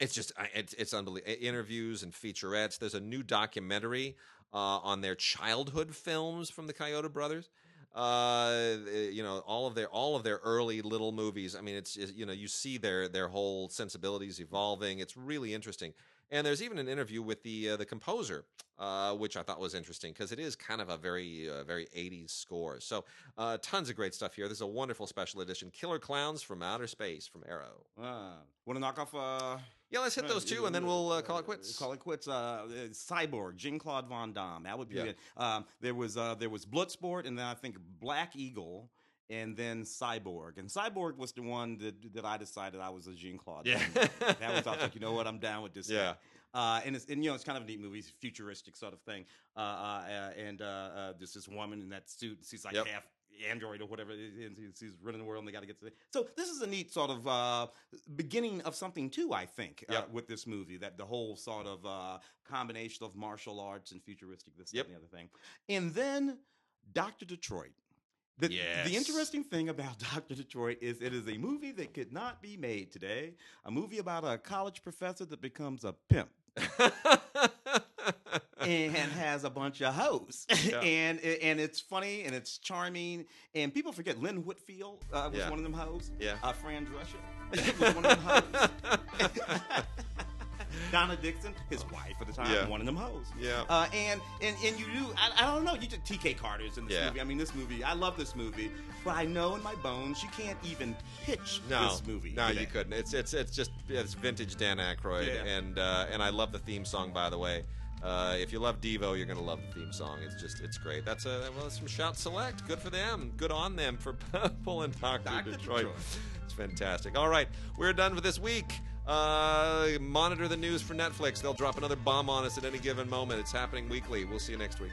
it's just it's it's unbelievable. Interviews and featurettes. There's a new documentary uh, on their childhood films from the Chiodo brothers. Uh, you know all of their all of their early little movies. I mean, it's, it's you know you see their their whole sensibilities evolving. It's really interesting. And there's even an interview with the uh, the composer, uh, which I thought was interesting because it is kind of a very uh, very 80s score. So uh, tons of great stuff here. This is a wonderful special edition, Killer Klowns from Outer Space from Arrow. Ah, Want to knock off? Uh, Yeah, let's hit uh, those two, and then we'll uh, call it quits. Call it quits. Uh, uh, Cyborg, Jean Claude Van Damme. That would be Yeah. it. Um, there was uh, there was Bloodsport, and then I think Black Eagle, and then Cyborg. And Cyborg was the one that that I decided I was a Jean Claude. Yeah. that was I was like, you know what, I'm down with this. Yeah. guy. Uh, and it's and you know it's kind of a neat movie, it's futuristic sort of thing. Uh, uh, uh, and uh, uh, there's this woman in that suit, and she's like Yep. half android or whatever, it and she's- running the world, and they got to get to. The, so this is a neat sort of uh, beginning of something too, I think, uh, Yep. with this movie. That the whole sort of uh, combination of martial arts and futuristic, this Yep. and the other thing, and then Doctor Detroit. The, Yes. the interesting thing about Dr. Detroit is it is a movie that could not be made today. A movie about a college professor that becomes a pimp and has a bunch of hoes. Yeah. and and it's funny and it's charming. And people forget Lynn Whitfield uh, was Yeah. one of them hoes. Yeah. Uh, Fran Drescher was one of them hoes. Donna Dixon, his wife at the time, Yeah. one of them hoes. yeah. Uh, and and and you do I, I don't know you just TK Carter's in this Yeah. movie. I mean this movie I love this movie, but I know in my bones you can't even pitch no, this movie. no, today. you couldn't. It's it's it's just it's vintage Dan Aykroyd, Yeah. and uh, and I love the theme song. By the way, uh, if you love Devo, you're gonna love the theme song. It's just it's great. That's a well, it's from Shout Select. Good for them. Good on them for pulling Doctor. Detroit. Detroit. It's fantastic. All right, we're done for this week. Uh, monitor the news for Netflix. They'll drop another bomb on us at any given moment. It's happening weekly. We'll see you next week.